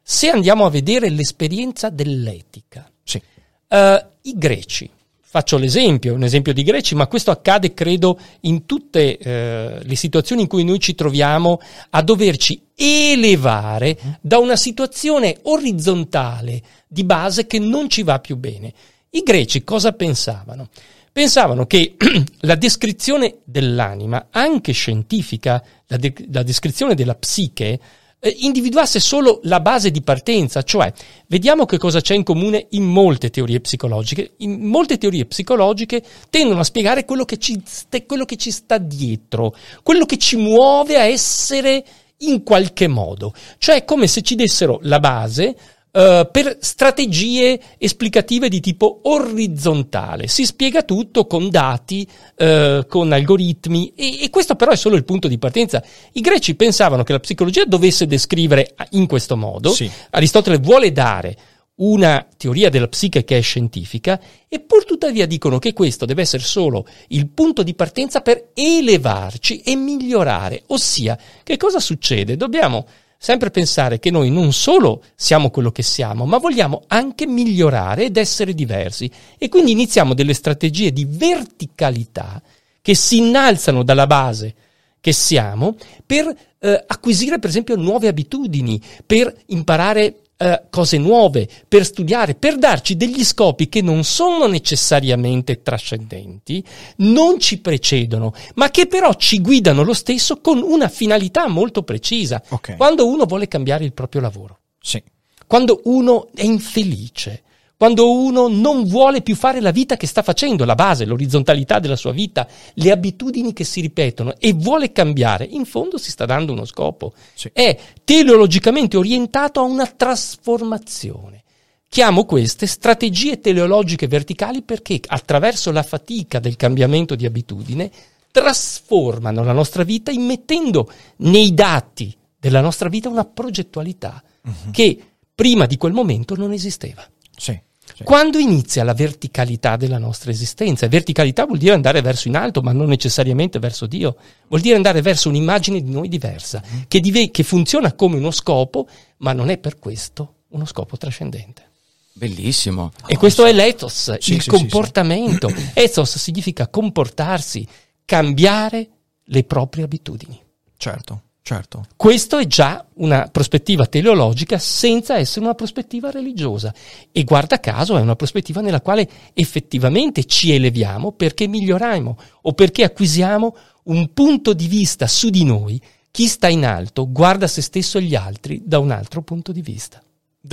Se andiamo a vedere l'esperienza dell'etica, Sì. eh, i greci faccio l'esempio, un esempio di greci, ma questo accade credo in tutte eh, le situazioni in cui noi ci troviamo a doverci elevare da una situazione orizzontale di base che non ci va più bene. I greci cosa pensavano? Pensavano che la descrizione dell'anima, anche scientifica, la, de- la descrizione della psiche, eh, individuasse solo la base di partenza, cioè vediamo che cosa c'è in comune in molte teorie psicologiche. In molte teorie psicologiche tendono a spiegare quello che ci, st- quello che ci sta dietro, quello che ci muove a essere in qualche modo, cioè come se ci dessero la base Uh, per strategie esplicative di tipo orizzontale. Si spiega tutto con dati, uh, con algoritmi e, e, questo però è solo il punto di partenza. I greci pensavano che la psicologia dovesse descrivere in questo modo. Sì. Aristotele vuole dare una teoria della psiche che è scientifica e pur tuttavia dicono che questo deve essere solo il punto di partenza per elevarci e migliorare. Ossia, che cosa succede? Dobbiamo sempre pensare che noi non solo siamo quello che siamo, ma vogliamo anche migliorare ed essere diversi. E quindi iniziamo delle strategie di verticalità che si innalzano dalla base che siamo per eh, acquisire per esempio nuove abitudini, per imparare eh, cose nuove, per studiare, per darci degli scopi che non sono necessariamente trascendenti, non ci precedono, ma che però ci guidano lo stesso con una finalità molto precisa. Okay. Quando uno vuole cambiare il proprio lavoro. Sì. Quando uno è infelice, quando uno non vuole più fare la vita che sta facendo, la base, l'orizzontalità della sua vita, le abitudini che si ripetono e vuole cambiare, in fondo si sta dando uno scopo. Sì. È teleologicamente orientato a una trasformazione. Chiamo queste strategie teleologiche verticali perché attraverso la fatica del cambiamento di abitudine trasformano la nostra vita immettendo nei dati della nostra vita una progettualità uh-huh. che prima di quel momento non esisteva. Sì. Quando inizia la verticalità della nostra esistenza? Verticalità vuol dire andare verso in alto, ma non necessariamente verso Dio. Vuol dire andare verso un'immagine di noi diversa, mm. che, dive- che funziona come uno scopo, ma non è per questo uno scopo trascendente. Bellissimo. E oh, questo sì. è l'ethos, sì, il sì, comportamento. Ethos significa comportarsi, cambiare le proprie abitudini. Certo. Certo. Questo è già una prospettiva teleologica senza essere una prospettiva religiosa e guarda caso è una prospettiva nella quale effettivamente ci eleviamo perché miglioriamo o perché acquisiamo un punto di vista su di noi. Chi sta in alto guarda se stesso e gli altri da un altro punto di vista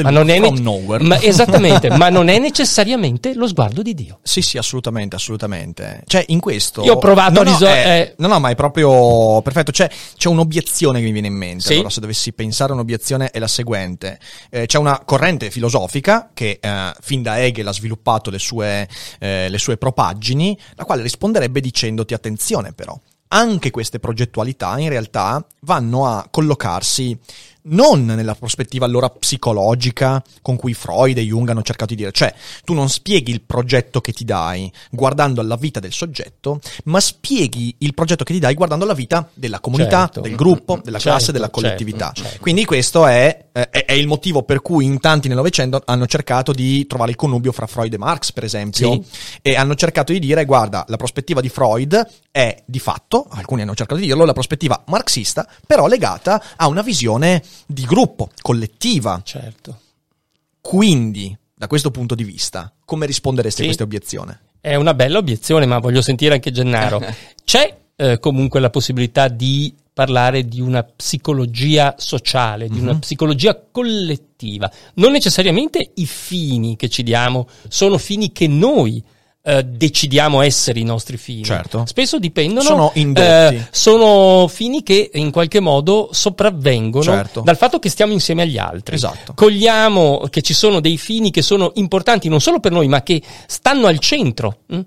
ma non è ne- ma esattamente, ma non è necessariamente lo sguardo di Dio. Sì, sì, assolutamente, assolutamente. Cioè, in questo. Io ho provato no, a. No, eh, no, no, ma è proprio perfetto. C'è, c'è un'obiezione che mi viene in mente. Sì? Allora, se dovessi pensare a un'obiezione, è la seguente: eh, c'è una corrente filosofica che eh, fin da Hegel ha sviluppato le sue, eh, le sue propaggini, la quale risponderebbe dicendoti: attenzione, però, anche queste progettualità in realtà vanno a collocarsi non nella prospettiva allora psicologica con cui Freud e Jung hanno cercato di dire, cioè tu non spieghi il progetto che ti dai guardando alla vita del soggetto, ma spieghi il progetto che ti dai guardando alla vita della comunità, certo. del gruppo, della certo, classe, della collettività. Certo, certo. Quindi questo è, eh, è, il motivo per cui in tanti nel Novecento hanno cercato di trovare il connubio fra Freud e Marx, per esempio, sì. e hanno cercato di dire, guarda, la prospettiva di Freud è di fatto, alcuni hanno cercato di dirlo, la prospettiva marxista, però legata a una visione di gruppo, collettiva. Certo. Quindi, da questo punto di vista, come risponderesti sì. a questa obiezione? È una bella obiezione, ma voglio sentire anche Gennaro. C'è eh, comunque la possibilità di parlare di una psicologia sociale, di mm-hmm. una mhm. psicologia collettiva. Non necessariamente i fini che ci diamo sono fini che noi eh, decidiamo essere i nostri fini. Certo. Spesso dipendono. Sono indotti. Eh, sono fini che in qualche modo sopravvengono certo. dal fatto che stiamo insieme agli altri. Esatto. Cogliamo che ci sono dei fini che sono importanti non solo per noi, ma che stanno al centro. Hm?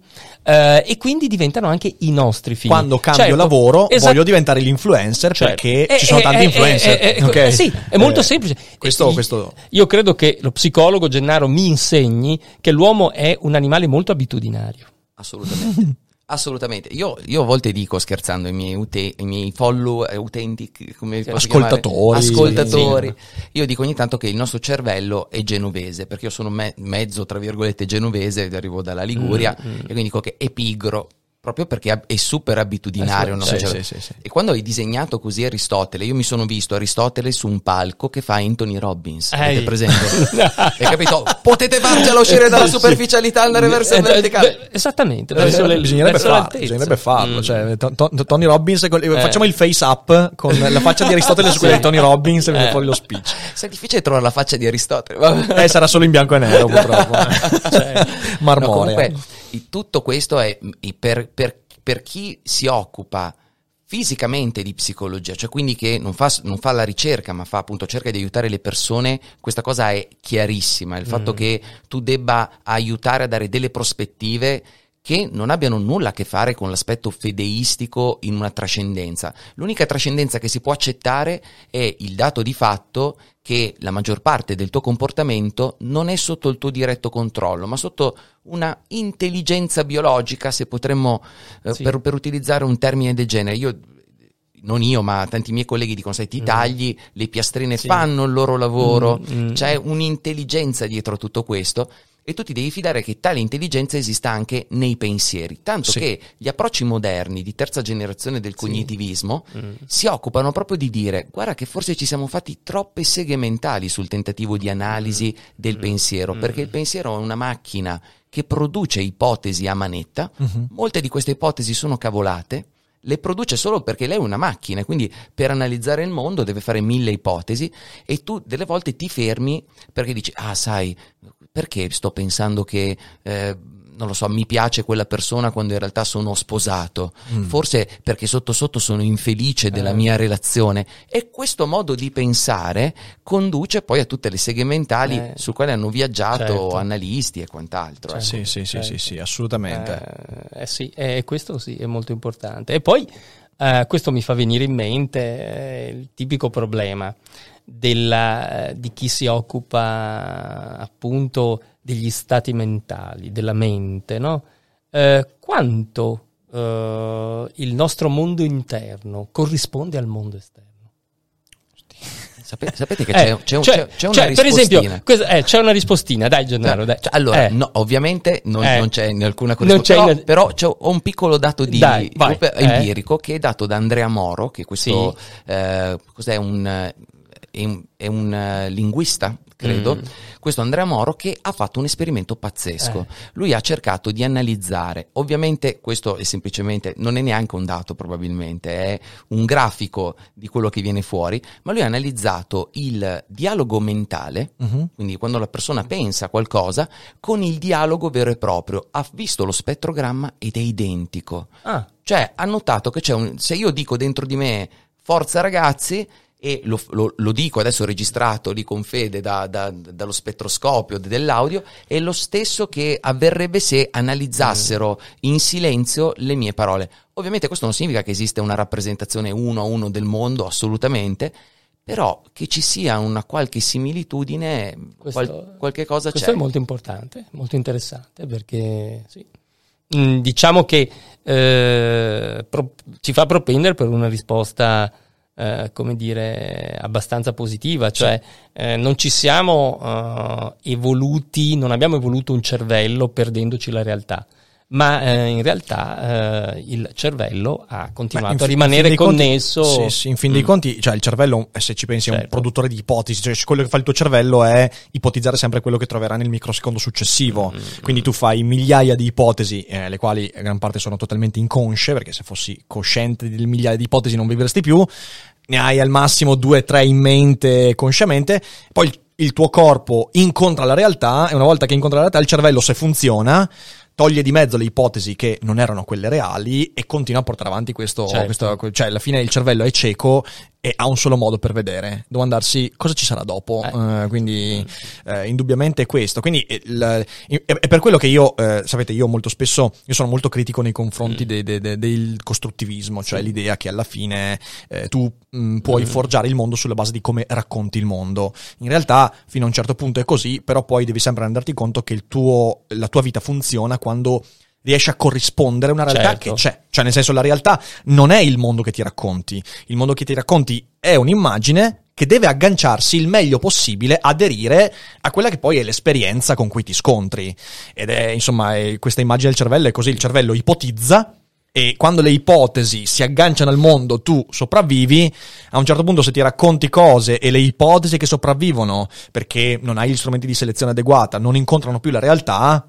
Uh, e quindi diventano anche i nostri figli. Quando cambio certo, lavoro esatto. voglio diventare l'influencer certo. perché eh, ci sono eh, tanti eh, influencer. Eh, okay. Sì, è molto semplice. Questo, questo... Io credo che lo psicologo Gennaro mi insegni che l'uomo è un animale molto abitudinario. Assolutamente. Assolutamente. Io, io a volte dico, scherzando, ai miei, ute- ai miei follow, eh, utenti, come Ascoltatori. Ascoltatori. Io dico ogni tanto che il nostro cervello è genovese, perché io sono me- mezzo, tra virgolette, genovese, arrivo dalla Liguria, Mm, mm. e quindi dico che è pigro, proprio perché è super abitudinario. Eh, sì, nostro sì, sì, sì, sì. E quando hai disegnato così Aristotele, io mi sono visto Aristotele su un palco che fa Anthony Robbins. Ehi. presente? Hai capito? Potete farcela uscire dalla superficialità e andare verso il Eh, verticale. Esattamente, Eh, verso le- bisognerebbe, l'altezza. bisognerebbe farlo, Mm. cioè, to- to- Tony Robbins, con- Eh. facciamo il face up con la faccia di Aristotele su quella di Tony Robbins e viene Eh. fuori lo speech. Se è difficile trovare la faccia di Aristotele. Eh, sarà solo in bianco e nero purtroppo. eh. Cioè, No, marmorea. comunque, i- tutto questo è i- per, per- per chi si occupa fisicamente di psicologia, cioè quindi che non fa, non fa la ricerca, ma fa appunto cerca di aiutare le persone, questa cosa è chiarissima. Il fatto Mm. che tu debba aiutare a dare delle prospettive che non abbiano nulla a che fare con l'aspetto fedeistico in una trascendenza. L'unica trascendenza che si può accettare è il dato di fatto che la maggior parte del tuo comportamento non è sotto il tuo diretto controllo, ma sotto una intelligenza biologica, se potremmo, eh, Sì. per, per utilizzare un termine del genere. Io non io, ma tanti miei colleghi dicono: Sai, ti Mm. tagli, le piastrine Sì. fanno il loro lavoro, Mm, mm. c'è un'intelligenza dietro a tutto questo. E tu ti devi fidare che tale intelligenza esista anche nei pensieri. Tanto Sì. che gli approcci moderni di terza generazione del cognitivismo Mm. si occupano proprio di dire: guarda, che forse ci siamo fatti troppe seghe mentali sul tentativo di analisi del Mm. pensiero, Mm. perché il pensiero è una macchina che produce ipotesi a manetta. Mhm. Molte di queste ipotesi sono cavolate, le produce solo perché lei è una macchina, quindi per analizzare il mondo deve fare mille ipotesi e tu delle volte ti fermi perché dici, ah sai, perché sto pensando che... eh, non lo so, mi piace quella persona quando in realtà sono sposato, Mm. forse perché sotto sotto sono infelice della Eh. mia relazione e questo modo di pensare conduce poi a tutte le seghe mentali Eh. su quali hanno viaggiato Certo. analisti e quant'altro. ecco. Sì, sì, sì, sì, certo. sì, assolutamente. Eh, eh sì, eh, questo sì, è molto importante. E poi eh, questo mi fa venire in mente eh, il tipico problema della- di chi si occupa appunto degli stati mentali, della mente, no? Eh, quanto eh, il nostro mondo interno corrisponde al mondo esterno? Sapete, sapete che Eh, c'è, c'è un- cioè- c'è- c'è una cioè, per rispostina. esempio, questa- eh, c'è una rispostina, dai Gennaro, dai. Cioè, allora, Eh. no, ovviamente non, Eh. non c'è alcuna corrispondenza, in- però, però c'è- ho un piccolo dato di Dai, vai. Eh. empirico che è dato da Andrea Moro, che questo eh, cos'è un, eh, è un, è un, eh, linguista, credo. Mm. Questo Andrea Moro che ha fatto un esperimento pazzesco. Eh. Lui ha cercato di analizzare, ovviamente questo è semplicemente, non è neanche un dato probabilmente, è un grafico di quello che viene fuori, ma lui ha analizzato il dialogo mentale Mhm. quindi quando la persona pensa a qualcosa, con il dialogo vero e proprio. Ha visto lo spettrogramma ed è identico. Ah, Cioè, ha notato che c'è un... Se io dico dentro di me, forza ragazzi, e lo, lo- lo dico adesso registrato lì con fede da- da- dallo spettroscopio dell'audio, è lo stesso che avverrebbe se analizzassero in silenzio le mie parole. Ovviamente questo non significa che esiste una rappresentazione uno a uno del mondo, assolutamente, però che ci sia una qualche similitudine, Questo- qual- qualche cosa Questo c'è. è molto importante, molto interessante perché sì. Mm, diciamo che eh, pro- ci fa propendere per una risposta, eh, come dire, abbastanza positiva, cioè eh, non ci siamo eh, evoluti, non abbiamo evoluto un cervello perdendoci la realtà. Ma eh, in realtà eh, il cervello ha Beh, continuato in a rimanere dei conti- connesso. sì, sì, in fin dei Mm. conti, cioè il cervello, eh, se ci pensi, è un Certo. produttore di ipotesi. Cioè, quello che fa il tuo cervello è ipotizzare sempre quello che troverà nel microsecondo successivo. Mm. Quindi tu fai migliaia di ipotesi, eh, le quali in gran parte sono totalmente inconsce, perché se fossi cosciente del migliaia di ipotesi non vivresti più. Ne hai al massimo due o tre in mente consciamente. Poi il tuo corpo incontra la realtà e una volta che incontra la realtà il cervello, se funziona, toglie di mezzo le ipotesi che non erano quelle reali e continua a portare avanti questo, Certo. questo- cioè alla fine il cervello è cieco e ha un solo modo per vedere, domandarsi cosa ci sarà dopo, Eh. Eh, quindi eh, indubbiamente è questo, quindi eh, il- è, per quello che io, eh, sapete, io molto spesso, io sono molto critico nei confronti Mm. de- de- de- del costruttivismo, cioè Sì. l'idea che alla fine eh, tu mh, puoi Mm. forgiare il mondo sulla base di come racconti il mondo. In realtà fino a un certo punto è così, però poi devi sempre renderti conto che il tuo, la tua vita funziona quando riesce a corrispondere a una realtà Certo. che c'è. Cioè, nel senso, la realtà non è il mondo che ti racconti. Il mondo che ti racconti è un'immagine che deve agganciarsi il meglio possibile, aderire a quella che poi è l'esperienza con cui ti scontri. Ed è, insomma, è- questa immagine del cervello è così, il cervello ipotizza e quando le ipotesi si agganciano al mondo, tu sopravvivi. A un certo punto, se ti racconti cose e le ipotesi che sopravvivono perché non hai gli strumenti di selezione adeguata non incontrano più la realtà,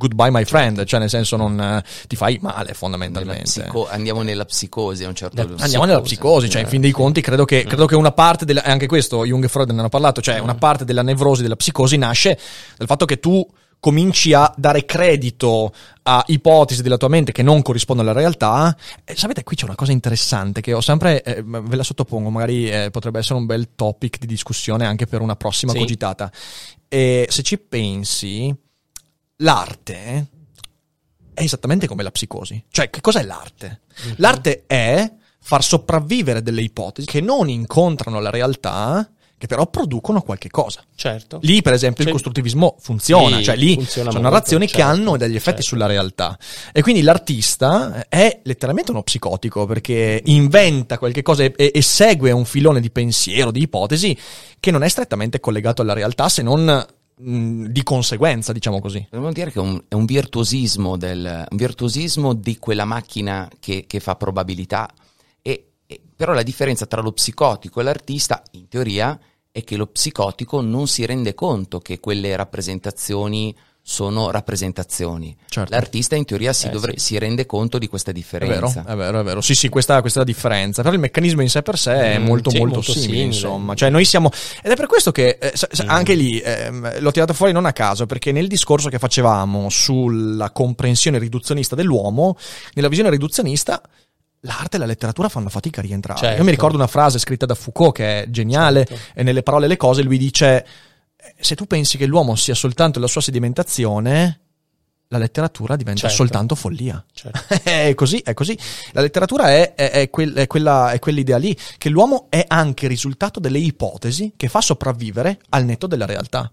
goodbye, my friend. Cioè, nel senso, non eh, ti fai male fondamentalmente. psico- andiamo nella psicosi a un certo punto. Andiamo nella psicosi, cioè in fin dei conti credo che, credo che una parte della, anche questo Jung e Freud ne hanno parlato, cioè una parte della nevrosi, della psicosi nasce dal fatto che tu cominci a dare credito a ipotesi della tua mente che non corrispondono alla realtà. E sapete, qui c'è una cosa interessante che ho sempre, eh, ve la sottopongo, magari eh, potrebbe essere un bel topic di discussione anche per una prossima Sì. cogitata. E se ci pensi, l'arte è esattamente come la psicosi. Cioè, che cos'è l'arte? L'arte è far sopravvivere delle ipotesi che non incontrano la realtà, che però producono qualche cosa. Certo. Lì, per esempio, il Cioè- costruttivivismo funziona, Sì, cioè lì funziona sono molto, narrazioni che certo, hanno degli effetti certo. sulla realtà. E quindi l'artista è letteralmente uno psicotico perché inventa qualche cosa e- e segue un filone di pensiero, di ipotesi che non è strettamente collegato alla realtà se non mh, di conseguenza, diciamo così. Dobbiamo dire che è un, è un virtuosismo, del, un virtuosismo di quella macchina che, che fa probabilità. E, e- però la differenza tra lo psicotico e l'artista, in teoria, è che lo psicotico non si rende conto che quelle rappresentazioni sono rappresentazioni. Certo. L'artista, in teoria, si, Eh, dovre- sì. si rende conto di questa È vero, differenza. è vero, è vero. Sì, sì, questa, questa è la differenza. Però il meccanismo in sé per sé è Mm, molto, sì, molto, molto simile, simile. insomma. Cioè, noi siamo. Ed è per questo che eh, sa- anche lì ehm, l'ho tirato fuori non a caso, perché nel discorso che facevamo sulla comprensione riduzionista dell'uomo, nella visione riduzionista. L'arte e la letteratura fanno fatica a rientrare. Certo. Io mi ricordo una frase scritta da Foucault che è geniale, Certo. e nelle parole e le cose lui dice: eh, Se tu pensi che l'uomo sia soltanto la sua sedimentazione, la letteratura diventa Certo. soltanto follia. Certo. È così, è così. La letteratura è, è- è quel- è quella, è quell'idea lì, che l'uomo è anche risultato delle ipotesi che fa sopravvivere al netto della realtà.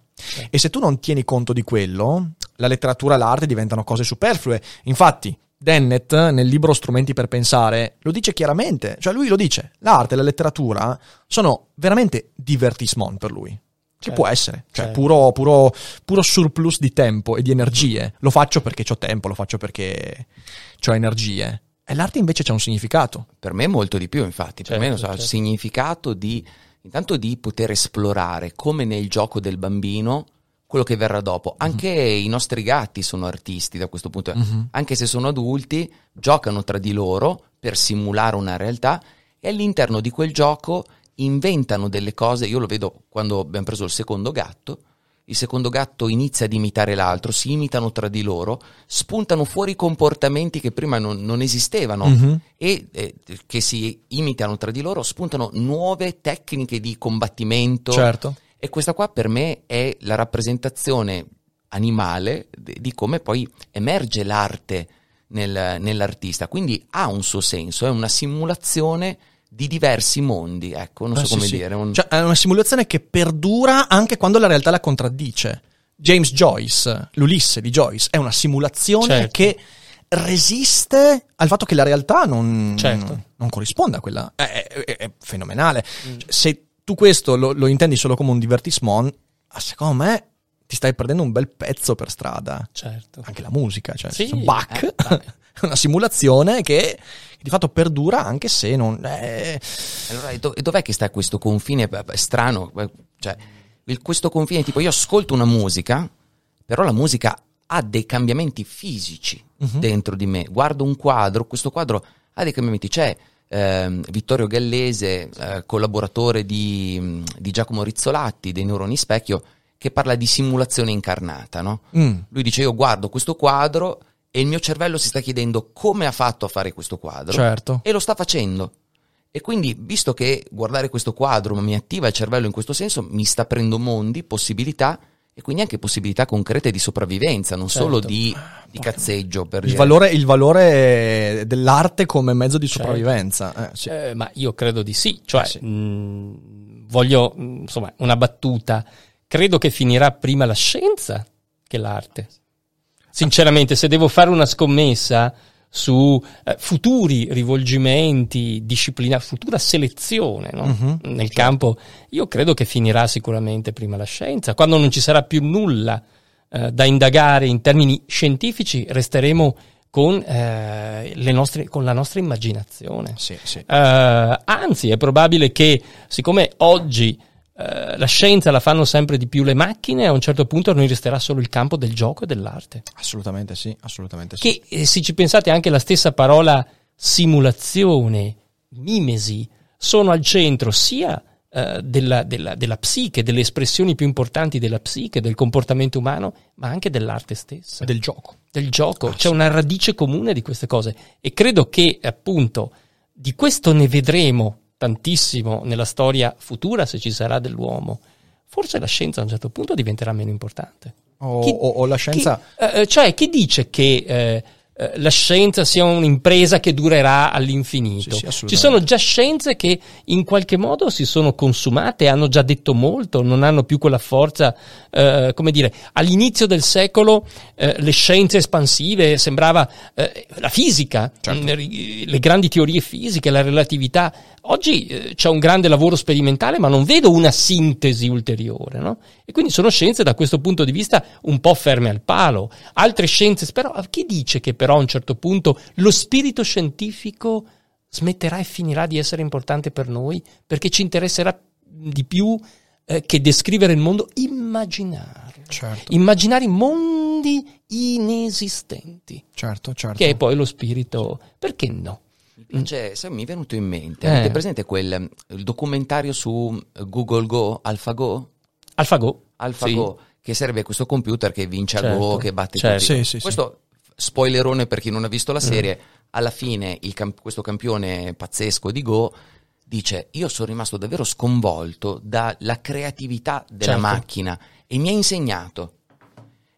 E se tu non tieni conto di quello, la letteratura e l'arte diventano cose superflue. Infatti, Dennett, nel libro Strumenti per pensare, lo dice chiaramente. Cioè, lui lo dice: l'arte e la letteratura sono veramente divertissement per lui. Che Certo, può essere, cioè certo. puro, puro, puro surplus di tempo e di energie. Lo faccio perché ho tempo, lo faccio perché ho energie. E l'arte invece c'ha un significato. Per me molto di più, infatti. Per Certo, me non so, ha il certo. significato di intanto di poter esplorare come nel gioco del bambino quello che verrà dopo. Anche i nostri gatti sono artisti da questo punto. Mhm. Anche se sono adulti, giocano tra di loro per simulare una realtà e all'interno di quel gioco inventano delle cose. Io lo vedo quando abbiamo preso il secondo gatto. Il secondo gatto inizia ad imitare l'altro, si imitano tra di loro, spuntano fuori comportamenti che prima non, non esistevano Mhm. e eh, che si imitano tra di loro, spuntano nuove tecniche di combattimento. Certo. E questa qua per me è la rappresentazione animale di di come poi emerge l'arte nel- nell'artista. Quindi ha un suo senso, è una simulazione di diversi mondi, ecco, non Eh, so sì, come sì. dire. un- Cioè, è una simulazione che perdura anche quando la realtà la contraddice. James Joyce, l'Ulisse di Joyce, è una simulazione Certo. che resiste al fatto che la realtà non, Certo. non corrisponda a quella. È, è- è- fenomenale. Cioè, se tu questo lo, lo intendi solo come un divertissement, ah, secondo me ti stai perdendo un bel pezzo per strada. certo. Anche la musica, cioè Sì, Bach eh, una simulazione che di fatto perdura anche se non è... Allora, e, do- e dov'è che sta questo confine beh, strano? Beh, Cioè, il- questo confine, tipo, io ascolto una musica, però la musica ha dei cambiamenti fisici Mhm. dentro di me. Guardo un quadro, questo quadro ha dei cambiamenti. C'è ehm, Vittorio Gallese, eh, collaboratore di, di Giacomo Rizzolatti, dei Neuroni Specchio, che parla di simulazione incarnata, no? Mm. Lui dice: Io guardo questo quadro e il mio cervello si sta chiedendo come ha fatto a fare questo quadro Certo. e lo sta facendo. E quindi, visto che guardare questo quadro mi attiva il cervello in questo senso, mi sta aprendo mondi, possibilità e quindi anche possibilità concrete di sopravvivenza, non Certo. solo di, di cazzeggio. Per Il valore, il valore dell'arte come mezzo di Certo. sopravvivenza. Eh, sì. Eh, ma io credo di sì, cioè Eh, sì. mh, voglio mh, insomma una battuta. Credo che finirà prima la scienza che l'arte. Sinceramente, se devo fare una scommessa su eh, futuri rivolgimenti disciplinari, futura selezione no? Mhm, nel campo, io credo che finirà sicuramente prima la scienza. Quando non ci sarà più nulla eh, da indagare in termini scientifici, resteremo con, eh, le nostre, con la nostra immaginazione. Sì, sì. Eh, anzi, è probabile che, siccome oggi la scienza la fanno sempre di più le macchine, a un certo punto noi resterà solo il campo del gioco e dell'arte. Assolutamente sì, assolutamente sì. Che eh, se ci pensate anche la stessa parola simulazione, mimesi, sono al centro sia eh, della, della- della psiche, delle espressioni più importanti della psiche, del comportamento umano, ma anche dell'arte stessa del gioco. del gioco, c'è una radice comune di queste cose e credo che appunto di questo ne vedremo tantissimo nella storia futura se ci sarà dell'uomo. Forse la scienza a un certo punto diventerà meno importante. O, Chi- o- o la scienza... chi- eh, cioè, chi dice che eh, eh, la scienza sia un'impresa che durerà all'infinito? Sì, sì. Ci sono già scienze che in qualche modo si sono consumate, hanno già detto molto, non hanno più quella forza, eh, come dire, all'inizio del secolo eh, le scienze espansive sembrava eh, la fisica, Certo. mh, le grandi teorie fisiche, la relatività. Oggi eh, c'è un grande lavoro sperimentale, ma non vedo una sintesi ulteriore, no? E quindi sono scienze da questo punto di vista un po' ferme al palo. Altre scienze, però, chi dice che però a un certo punto lo spirito scientifico smetterà e finirà di essere importante per noi perché ci interesserà di più eh, che descrivere il mondo immaginare. Certo, Immaginare mondi inesistenti, certo, certo. che è poi lo spirito, perché no? Mi piace, sai, mi è venuto in mente, Eh. avete presente quel il documentario su Google Go, AlphaGo? AlphaGo. AlphaGo, che serve questo computer che vince a Certo, Go, che batte certo. tutti. Sì, sì, sì. Questo spoilerone per chi non ha visto la serie, alla fine camp- questo campione pazzesco di Go dice io sono rimasto davvero sconvolto dalla creatività della Certo. macchina e mi ha insegnato.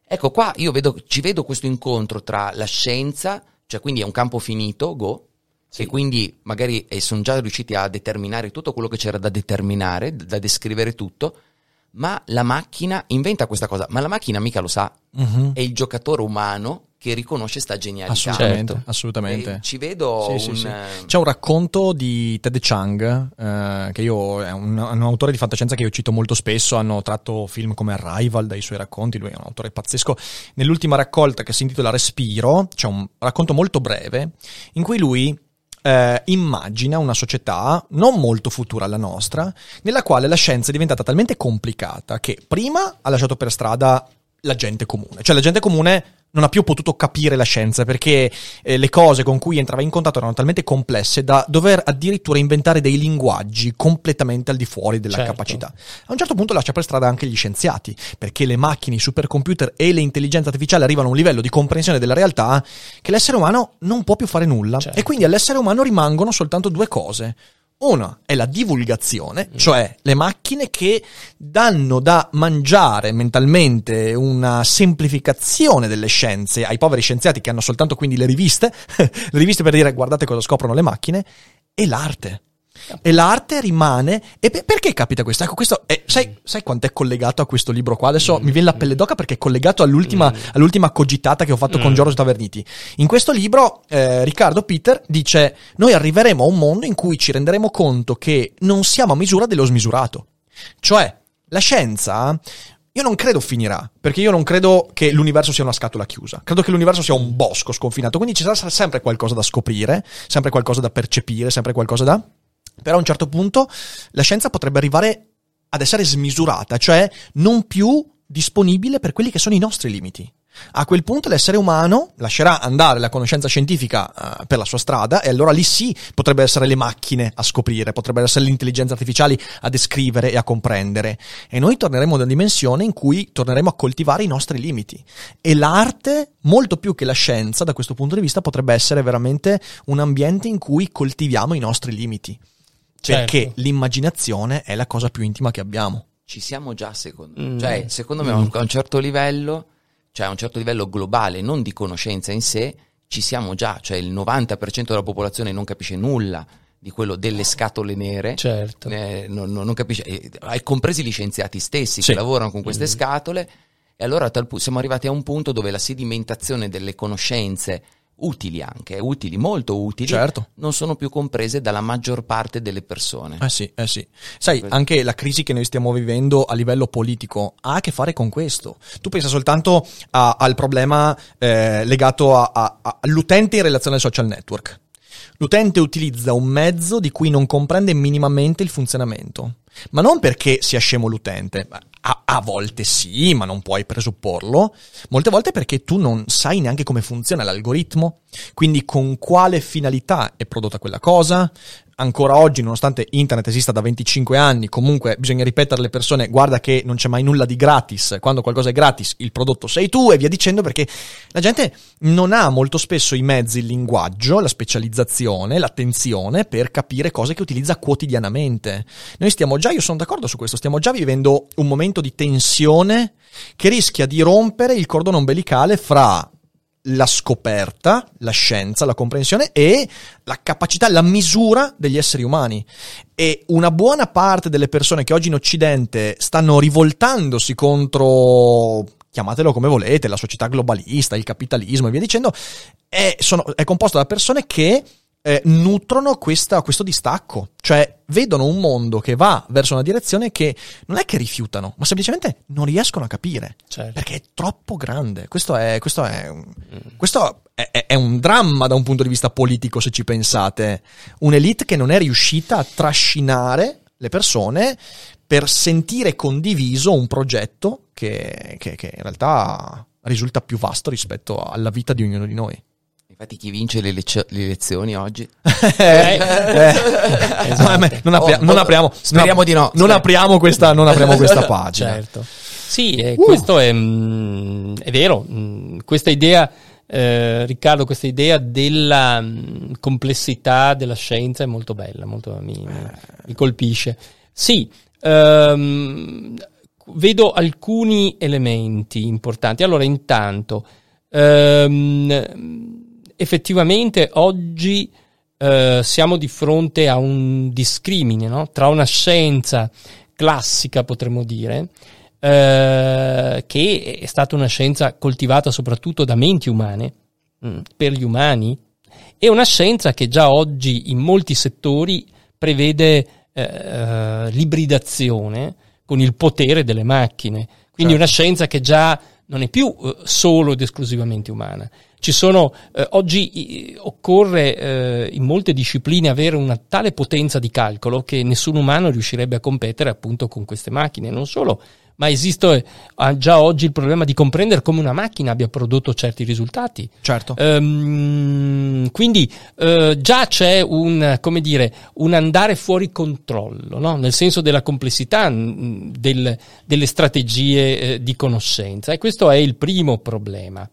Ecco qua io vedo, ci vedo questo incontro tra la scienza, cioè quindi è un campo finito, Go, Sì. e quindi magari sono già riusciti a determinare tutto quello che c'era da determinare, da descrivere tutto, ma la macchina inventa questa cosa, ma la macchina mica lo sa, Mhm. è il giocatore umano che riconosce sta genialità. Assolutamente, Certo. assolutamente. E ci vedo Sì, un... sì, sì. C'è un racconto di Ted Chiang, eh, che io è un, un autore di fantascienza che io cito molto spesso. Hanno tratto film come Arrival dai suoi racconti. Lui è un autore pazzesco. Nell'ultima raccolta che si intitola Respiro, c'è un racconto molto breve in cui lui eh, immagina una società non molto futura alla nostra, nella quale la scienza è diventata talmente complicata che prima ha lasciato per strada la gente comune, cioè la gente comune non ha più potuto capire la scienza perché eh, le cose con cui entrava in contatto erano talmente complesse da dover addirittura inventare dei linguaggi completamente al di fuori della Certo. capacità. A un certo punto lascia per strada anche gli scienziati, perché le macchine, i supercomputer e le intelligenze artificiali arrivano a un livello di comprensione della realtà che l'essere umano non può più fare nulla. Certo. E quindi all'essere umano rimangono soltanto due cose. Una è la divulgazione, cioè le macchine che danno da mangiare mentalmente una semplificazione delle scienze ai poveri scienziati che hanno soltanto quindi le riviste, le riviste per dire guardate cosa scoprono le macchine, e l'arte. E l'arte rimane. E pe- perché capita questo? Ecco, questo è- sai, sai quanto è collegato a questo libro qua? Adesso mi viene la pelle d'oca perché è collegato all'ultima, all'ultima cogitata che ho fatto con Giorgio Taverniti. In questo libro, eh, Riccardo Peter dice: Noi arriveremo a un mondo in cui ci renderemo conto che non siamo a misura dello smisurato. Cioè, la scienza. Io non credo finirà, perché io non credo che l'universo sia una scatola chiusa. Credo che l'universo sia un bosco sconfinato, quindi ci sarà sempre qualcosa da scoprire, sempre qualcosa da percepire, sempre qualcosa da... Però a un certo punto la scienza potrebbe arrivare ad essere smisurata, cioè non più disponibile per quelli che sono i nostri limiti. A quel punto l'essere umano lascerà andare la conoscenza scientifica eh, per la sua strada e allora lì sì potrebbero essere le macchine a scoprire, potrebbero essere le intelligenze artificiali a descrivere e a comprendere. E noi torneremo ad una dimensione in cui torneremo a coltivare i nostri limiti. E l'arte, molto più che la scienza, da questo punto di vista, potrebbe essere veramente un ambiente in cui coltiviamo i nostri limiti. Certo. Perché l'immaginazione è la cosa più intima che abbiamo. Ci siamo già, secondo me. Mm. Cioè, secondo me, a un, a un certo livello, cioè a un certo livello globale, non di conoscenza in sé, ci siamo già. Cioè, il 90% della popolazione non capisce nulla di quello delle scatole nere. Certo. Eh, non, non- capisce, e, e compresi gli scienziati stessi Sì. che lavorano con queste scatole, E allora a tal pu- siamo arrivati a un punto dove la sedimentazione delle conoscenze utili anche, utili, molto utili, Certo. non sono più comprese dalla maggior parte delle persone. Eh sì, eh sì. Sai, anche la crisi che noi stiamo vivendo a livello politico ha a che fare con questo. Tu pensa soltanto a- al problema eh, legato a- a- all'utente in relazione ai social network. L'utente utilizza un mezzo di cui non comprende minimamente il funzionamento. Ma non perché sia scemo l'utente, a, a volte sì, ma non puoi presupporlo. Molte volte perché tu non sai neanche come funziona l'algoritmo, quindi con quale finalità è prodotta quella cosa. Ancora oggi, nonostante internet esista da 25 anni, comunque bisogna ripetere alle persone: guarda che non c'è mai nulla di gratis. Quando qualcosa è gratis, il prodotto sei tu, e via dicendo, perché la gente non ha molto spesso i mezzi, il linguaggio, la specializzazione, l'attenzione per capire cose che utilizza quotidianamente. Noi stiamo già, io sono d'accordo su questo, stiamo già vivendo un momento di tensione che rischia di rompere il cordone ombelicale fra la scoperta, la scienza, la comprensione e la capacità, la misura degli esseri umani. E una buona parte delle persone che oggi in Occidente stanno rivoltandosi contro, chiamatelo come volete, la società globalista, il capitalismo e via dicendo, è, sono- è composta da persone che eh, nutrono questa- questo distacco, cioè vedono un mondo che va verso una direzione che non è che rifiutano, ma semplicemente non riescono a capire Certo. perché è troppo grande. Questo è, questo è, un- questo è- è un dramma da un punto di vista politico, se ci pensate. Un'elite che non è riuscita a trascinare le persone per sentire condiviso un progetto che, che- che in realtà risulta più vasto rispetto alla vita di ognuno di noi. Infatti chi vince le, lec- le elezioni oggi? Eh, eh, no, eh, non, Oh, non oh, apriamo, speriamo di no, Non apriamo questa, non apriamo questa pagina. Certo. Sì, e questo è, mm, è vero. mm, questa idea, eh, Riccardo, questa idea della mm, complessità della scienza è molto bella, molto, mi, mi colpisce. Sì, ehm, vedo alcuni elementi importanti. Allora, intanto, ehm, effettivamente oggi eh, siamo di fronte a un discrimine no? tra una scienza classica, potremmo dire, eh, che è stata una scienza coltivata soprattutto da menti umane, mm, per gli umani, e una scienza che già oggi in molti settori prevede eh, eh, l'ibridazione con il potere delle macchine. Quindi Certo. una scienza che già non è più eh, solo ed esclusivamente umana. Ci sono, eh, oggi occorre eh, in molte discipline avere una tale potenza di calcolo che nessun umano riuscirebbe a competere appunto con queste macchine. Non solo, ma esiste eh, già oggi il problema di comprendere come una macchina abbia prodotto certi risultati. Certo. Ehm, quindi eh, già c'è un, come dire, un andare fuori controllo, no? nel senso della complessità mh, del- delle strategie eh, di conoscenza e questo è il primo problema.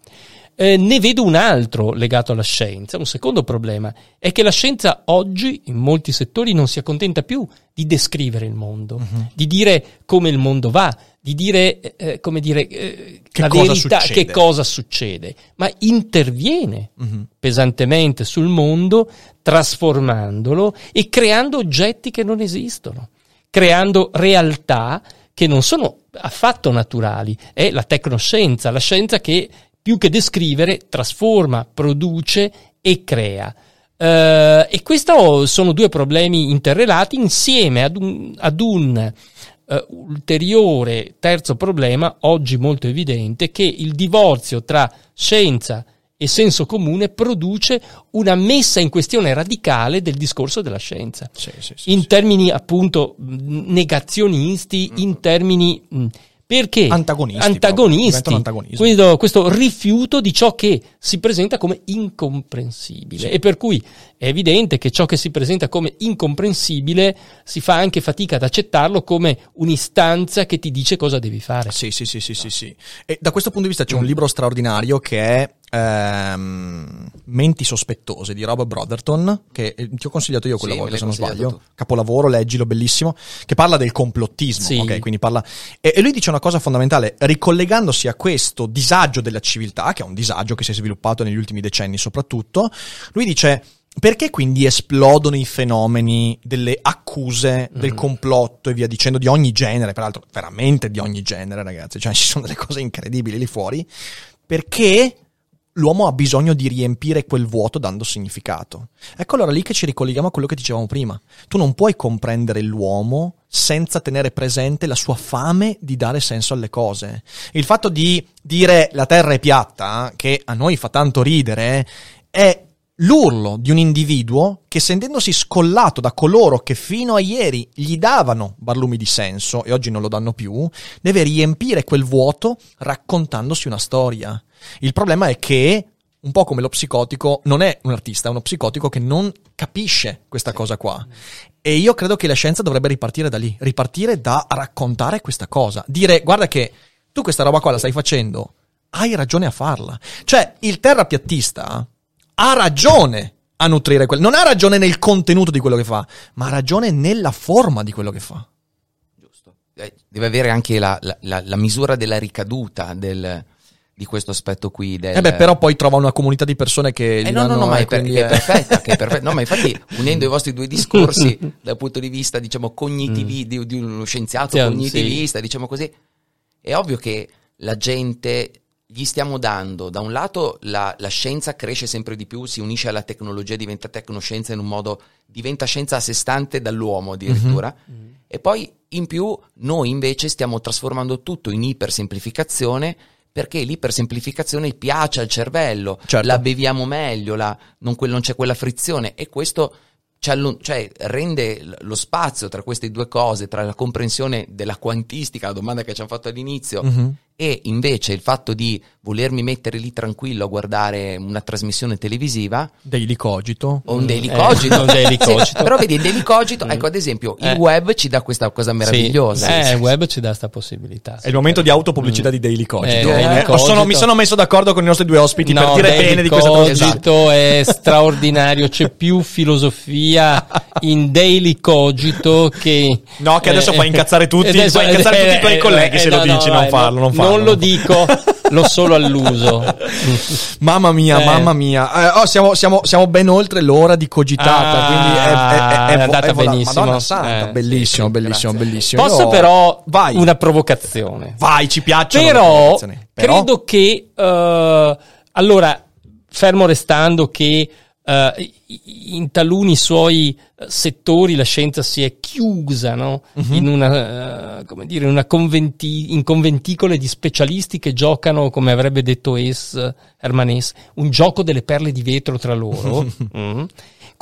Eh, ne vedo un altro legato alla scienza, un secondo problema, è che la scienza oggi in molti settori non si accontenta più di descrivere il mondo, di dire come il mondo va, di dire, eh, eh, come dire, eh, Che la cosa verità, succede. che cosa succede, ma interviene Mhm. pesantemente sul mondo, trasformandolo e creando oggetti che non esistono, creando realtà che non sono affatto naturali. È la tecnoscienza, la scienza che più che descrivere trasforma, produce e crea. Eh, e questi sono due problemi interrelati insieme ad un, ad un eh, ulteriore terzo problema, oggi molto evidente, che il divorzio tra scienza e senso comune produce una messa in questione radicale del discorso della scienza. Sì, sì, sì, in termini appunto negazionisti, in termini mh, perché Antagonisti antagonisti antagonismi. questo, questo rifiuto di ciò che si presenta come incomprensibile e per cui è evidente che ciò che si presenta come incomprensibile si fa anche fatica ad accettarlo come un'istanza che ti dice cosa devi fare. Sì, sì, sì, sì, sì, sì. E da questo punto di vista c'è un libro straordinario che è ehm, Menti sospettose di Rob Brotherton, che eh, ti ho consigliato io quella Sì, volta se non sbaglio. consigliato Capolavoro, leggilo, bellissimo, che parla del complottismo, Sì. ok? Quindi parla... E, e lui dice una cosa fondamentale, ricollegandosi a questo disagio della civiltà, che è un disagio che si è sviluppato negli ultimi decenni soprattutto, lui dice... perché quindi esplodono i fenomeni delle accuse del Mm. complotto e via dicendo di ogni genere, peraltro veramente di ogni genere, ragazzi, cioè ci sono delle cose incredibili lì fuori, perché l'uomo ha bisogno di riempire quel vuoto dando significato. Ecco allora lì che ci ricolleghiamo a quello che dicevamo prima. Tu non puoi comprendere l'uomo senza tenere presente la sua fame di dare senso alle cose. Il fatto di dire la terra è piatta, che a noi fa tanto ridere, è l'urlo di un individuo che sentendosi scollato da coloro che fino a ieri gli davano barlumi di senso e oggi non lo danno più, deve riempire quel vuoto raccontandosi una storia. Il problema è che, un po' come lo psicotico, non è un artista, è uno psicotico che non capisce questa cosa qua. E io credo che la scienza dovrebbe ripartire da lì, ripartire da raccontare questa cosa. Dire, guarda che tu questa roba qua la stai facendo, hai ragione a farla. Cioè, il terrapiattista ha ragione a nutrire quello. Non ha ragione nel contenuto di quello che fa, ma ha ragione nella forma di quello che fa. Giusto. Eh, Deve avere anche la, la- la- la misura della ricaduta del- di questo aspetto qui. Del, Eh beh, però poi trova una comunità di persone che Eh, no, no, no, ma è, per- è è- perfetta, che è perfetta. No, ma infatti, unendo i vostri due discorsi dal punto di vista, diciamo, cognitivi, di, di uno scienziato Sì, sì. cognitivista, diciamo così, è ovvio che la gente gli stiamo dando, da un lato la, la scienza cresce sempre di più, si unisce alla tecnologia, diventa tecnoscienza in un modo, diventa scienza a sé stante dall'uomo addirittura, e poi in più noi invece stiamo trasformando tutto in ipersemplificazione perché l'ipersemplificazione piace al cervello, Certo. la beviamo meglio, la- non, non c'è quella frizione e questo cioè, rende lo spazio tra queste due cose, tra la comprensione della quantistica, la domanda che ci hanno fatto all'inizio, Mhm. e invece il fatto di volermi mettere lì tranquillo a guardare una trasmissione televisiva Daily cogito. o un daily eh, cogito. un daily Sì, cogito. però vedi, il daily cogito, Mm. ecco ad esempio, il Eh. web ci dà questa cosa meravigliosa. Sì, eh, il web ci dà sta possibilità. È il momento di autopubblicità di Daily Cogito. Eh, Eh, Daily sono- Cogito. mi sono messo d'accordo con i nostri due ospiti per No, dire Daily bene di questa trasmissione. Cogito è straordinario, c'è più filosofia in Daily Cogito che... No, che adesso eh, fai incazzare tutti- adesso- fai incazzare tutti i tuoi colleghi se lo dici, non eh, farlo, non farlo. Non lo dico, l'ho solo alluso. Mamma mia, Eh. mamma mia. Eh, oh, siamo, siamo- siamo ben oltre l'ora di cogitata. Ah, quindi è, è- è- è- andata vola- benissimo. Madonna santa, Eh, bellissimo, sì, bellissimo, grazie. bellissimo. Posso Io- però Vai. una provocazione? Vai, ci piacciono. le Però. Però- credo che eh, allora, fermo restando che eh, in taluni suoi eh, settori la scienza si è chiusa no? Mhm. in una, come dire, in una conventi- in conventicole di specialisti che giocano, come avrebbe detto Es, Herman Hesse, un gioco delle perle di vetro tra loro. Mm.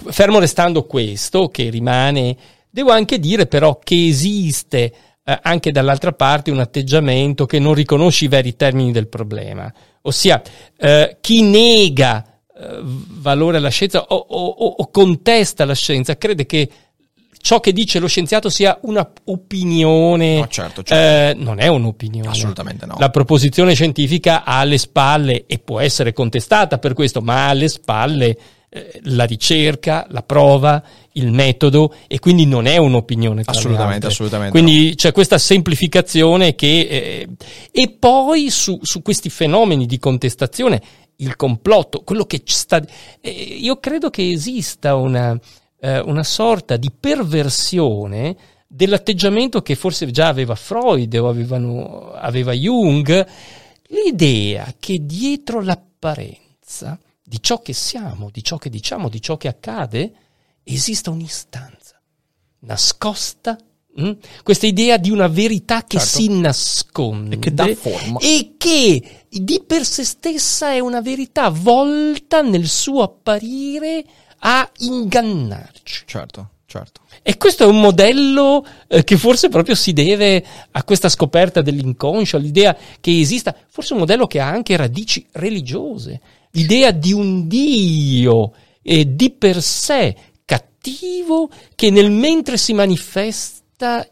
Fermo restando questo, che rimane, devo anche dire però che esiste eh, anche dall'altra parte un atteggiamento che non riconosce i veri termini del problema, ossia chi nega valore alla scienza o, o- o- contesta la scienza crede che ciò che dice lo scienziato sia una opinione. No, certo, certo. Eh, non è un'opinione. Assolutamente no. La proposizione scientifica ha alle spalle, e può essere contestata per questo, ma ha alle spalle eh, la ricerca, la prova, il metodo, e quindi non è un'opinione. Assolutamente, assolutamente Quindi c'è questa semplificazione che... eh, e poi su, su questi fenomeni di contestazione, il complotto, quello che sta... eh, io credo che esista una, eh, una sorta di perversione dell'atteggiamento che forse già aveva Freud o avevano- aveva Jung, l'idea che dietro l'apparenza di ciò che siamo, di ciò che diciamo, di ciò che accade, esista un'istanza nascosta. Mm? Questa idea di una verità che Certo. si nasconde E che dà forma. e che di per sé stessa è una verità volta nel suo apparire a ingannarci. Certo, certo. E questo è un modello eh, che forse proprio si deve a questa scoperta dell'inconscio, all'idea che esista, forse un modello che ha anche radici religiose, l'idea di un Dio eh, di per sé cattivo che nel mentre si manifesta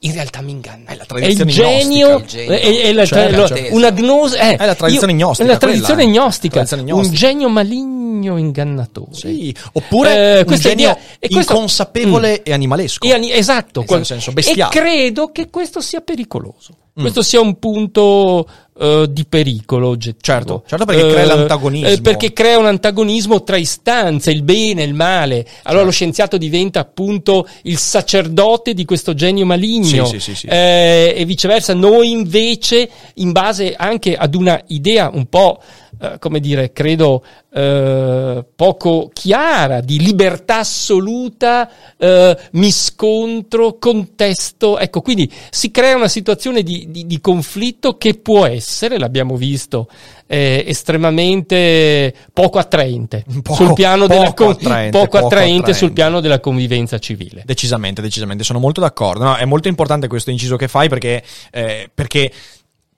in realtà mi inganna. È la È il tradizione genio, il genio. è, è la, Certo, lo- certo. una gnosi, eh, È la tradizione io- gnostica, è la tradizione gnostica, un genio maligno ingannatore. Sì, oppure Eh, un questa genio idea- e questo- inconsapevole e animalesco. E esatto, Nel quel- senso, bestiale. E credo che questo sia pericoloso. Questo sia un punto eh, di pericolo oggettivo. Certo, certo, perché crea Eh, l'antagonismo. eh, perché crea un antagonismo tra istanze, il bene e il male. Allora lo scienziato diventa appunto il sacerdote di questo genio maligno. Sì, sì, sì, sì. Eh, e viceversa, noi invece, in base anche ad una idea un po', eh, come dire, credo eh, poco chiara di libertà assoluta, eh, mi scontro, contesto. Ecco, quindi si crea una situazione di, di- di conflitto che può essere, l'abbiamo visto, eh, estremamente poco attraente Poco- sul piano della poco con- attraente, poco poco attraente sul attraente. piano della convivenza civile. Decisamente, decisamente, sono molto d'accordo. No, è molto importante questo inciso che fai perché, eh, perché,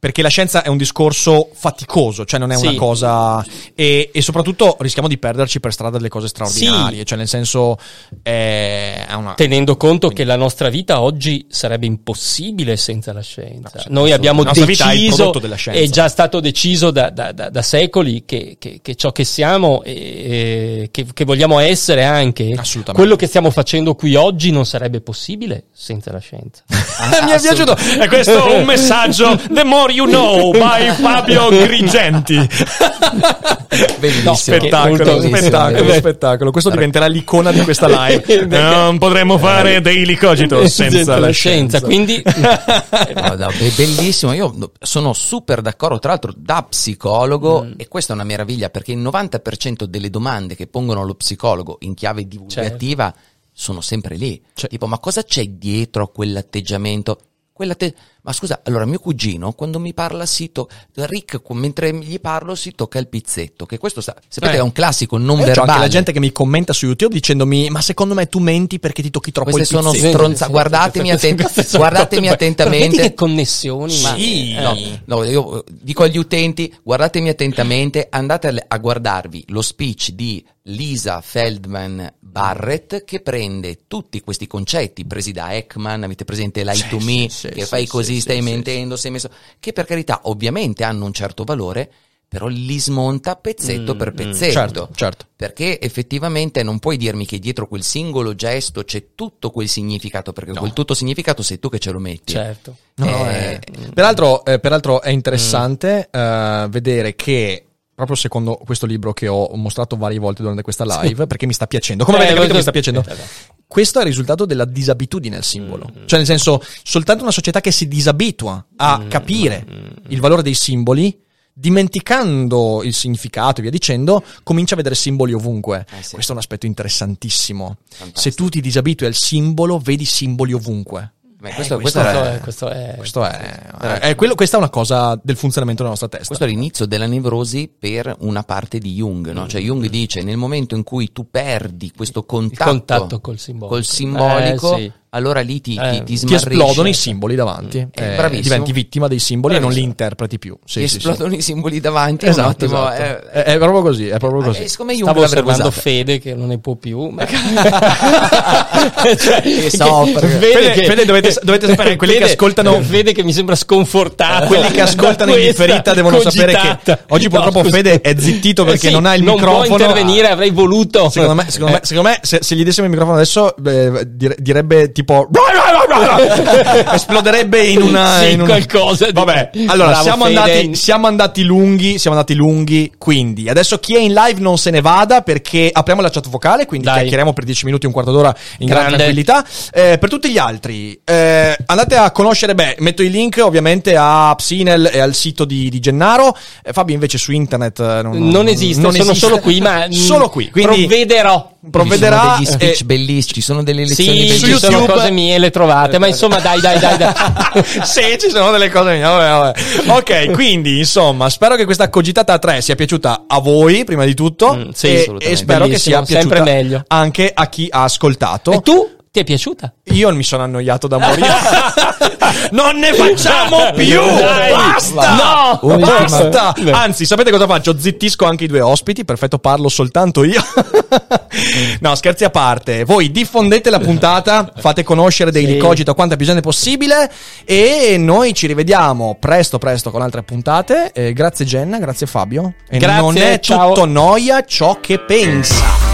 perché la scienza è un discorso faticoso, cioè non è Sì. una cosa. E, e soprattutto rischiamo di perderci per strada delle cose straordinarie, cioè nel senso. eh, È una. Tenendo conto che la nostra vita oggi sarebbe impossibile senza la scienza. sì, Noi abbiamo La è deciso, scienza. è già stato deciso da, da- da- da secoli che, che- che ciò che siamo e, che, che vogliamo essere anche, Assolutamente. quello che stiamo facendo qui oggi non sarebbe possibile senza la scienza. Mi è piaciuto. E questo è un messaggio The More You Know by Fabio Grigenti. Bellissimo. No, spettacolo, spettacolo, Eh, spettacolo. Questo diventerà l'icona di questa live. Non potremmo fare Daily Cogito senza la scienza. Quindi no, è bellissimo, io no, sono super d'accordo, tra l'altro da psicologo, Mm. e questa è una meraviglia perché il 90% delle domande che pongono lo psicologo in chiave divulgativa Certo. sono sempre lì. Cioè- Tipo, ma cosa c'è dietro a quell'atteggiamento? Quell'atte- ma scusa, allora mio cugino quando mi parla si to- Rick, mentre gli parlo si tocca il pizzetto, che questo sa- sapete Eh. è un classico non E c'ho verbale. anche la gente che mi commenta su YouTube dicendomi: Ma secondo me tu menti perché ti tocchi troppo Queste il sono pizzetto." stronza, guardatemi, Queste sono guardatemi cose- Vedi attentamente. che connessioni, ma- Sì. eh, No, no, io eh, dico agli utenti, guardatemi attentamente, andate a- guardarvi lo speech di Lisa Feldman Barrett che prende tutti questi concetti presi da Ekman, avete presente l'I Sì, to me, sì, che sì, fai sì, così, sì, stai mentendo, sei messo, che per carità ovviamente hanno un certo valore, però li smonta pezzetto Mm, per mm, pezzetto. certo, certo. Perché effettivamente non puoi dirmi che dietro quel singolo gesto c'è tutto quel significato, perché No. quel tutto significato sei tu che ce lo metti. certo. No, Eh, eh, Peraltro, eh, peraltro è interessante eh, vedere che. Proprio secondo questo libro che ho mostrato varie volte durante questa live, perché mi sta piacendo. Come Eh, avete capito, mi sta piacendo. eh. Questo è il risultato della disabitudine al simbolo. Mm. Cioè, nel senso, soltanto una società che si disabitua a Mm, capire mm, mm. il valore dei simboli, dimenticando il significato e via dicendo, comincia a vedere simboli ovunque. Eh sì. Questo è un aspetto interessantissimo. Fantastico. Se tu ti disabitui al simbolo, vedi simboli ovunque. Beh, questo, Eh, questo questo, era- è, questo è- Questo è, è quello- questa è una cosa del funzionamento della nostra testa. Questo è l'inizio della nevrosi per una parte di Jung, no? Cioè Jung dice nel momento in cui tu perdi questo contatto, contatto col simbolico. col simbolico, Eh, sì. Allora lì ti, Eh, ti, ti ti esplodono i simboli davanti, Eh, eh, bravissimo. diventi vittima dei simboli e non li Bravissimo. interpreti più. Sì, Ti sì, sì. esplodono i simboli davanti, Esatto, ottimo, esatto. eh, È, è proprio così, è proprio così. eh, siccome Jung Stavo osservando usata. Fede che non ne può più. ma- Che che- soffre. Fede- Fede, dovete- dovete sapere, quelli che Fede- ascoltano- Vede che mi sembra sconfortato. Quelli che ascoltano in differita devono sapere che cogitata. oggi purtroppo scusa. Fede è zittito perché Eh sì, non ha il non microfono. può intervenire, avrei voluto. Secondo me, secondo me, secondo me se, se gli dessimo il microfono adesso eh, dire- direbbe tipo esploderebbe in una Sì, in un- qualcosa di- Vabbè, allora Bravo, siamo Fede. andati, siamo andati lunghi, siamo andati lunghi, quindi adesso chi è in live non se ne vada perché apriamo la chat vocale, quindi Dai. chiacchieriamo per 10 minuti, un quarto d'ora in gran Grande. tranquillità. Eh, per tutti gli altri, eh, andate a conoscere, beh, metto i link ovviamente a Psinel e al sito di, di Gennaro. Eh, Fabio invece su internet eh, non, Non esiste, non sono esiste. solo qui, ma solo qui, quindi provvederò. Provvederà Ci sono degli speech eh, bellissimi, ci sono delle lezioni Sì, su ci sono YouTube- cose mie le trovate, ma insomma dai, dai, dai, dai. sì, ci sono delle cose mie. Vabbè, vabbè. Ok, quindi insomma, spero che questa cogitata a 3 sia piaciuta a voi, prima di tutto. Mm, sì, e, assolutamente. e spero che Bellissimo, sia sempre piaciuta meglio. anche a chi ha ascoltato. E tu? Ti è piaciuta? Io mi sono annoiato da morire. non ne facciamo più! Dai! Basta! No! Ultima. Basta! Anzi, sapete cosa faccio? Zittisco anche i due ospiti. Perfetto, parlo soltanto io. no, scherzi a parte. Voi diffondete la puntata, fate conoscere dei Sì. Cogito a quanta più gente possibile. E noi ci rivediamo presto, presto con altre puntate. Eh, grazie, Jenna, grazie, Fabio. E Grazie, non è ciao. tutto noia ciò che pensa.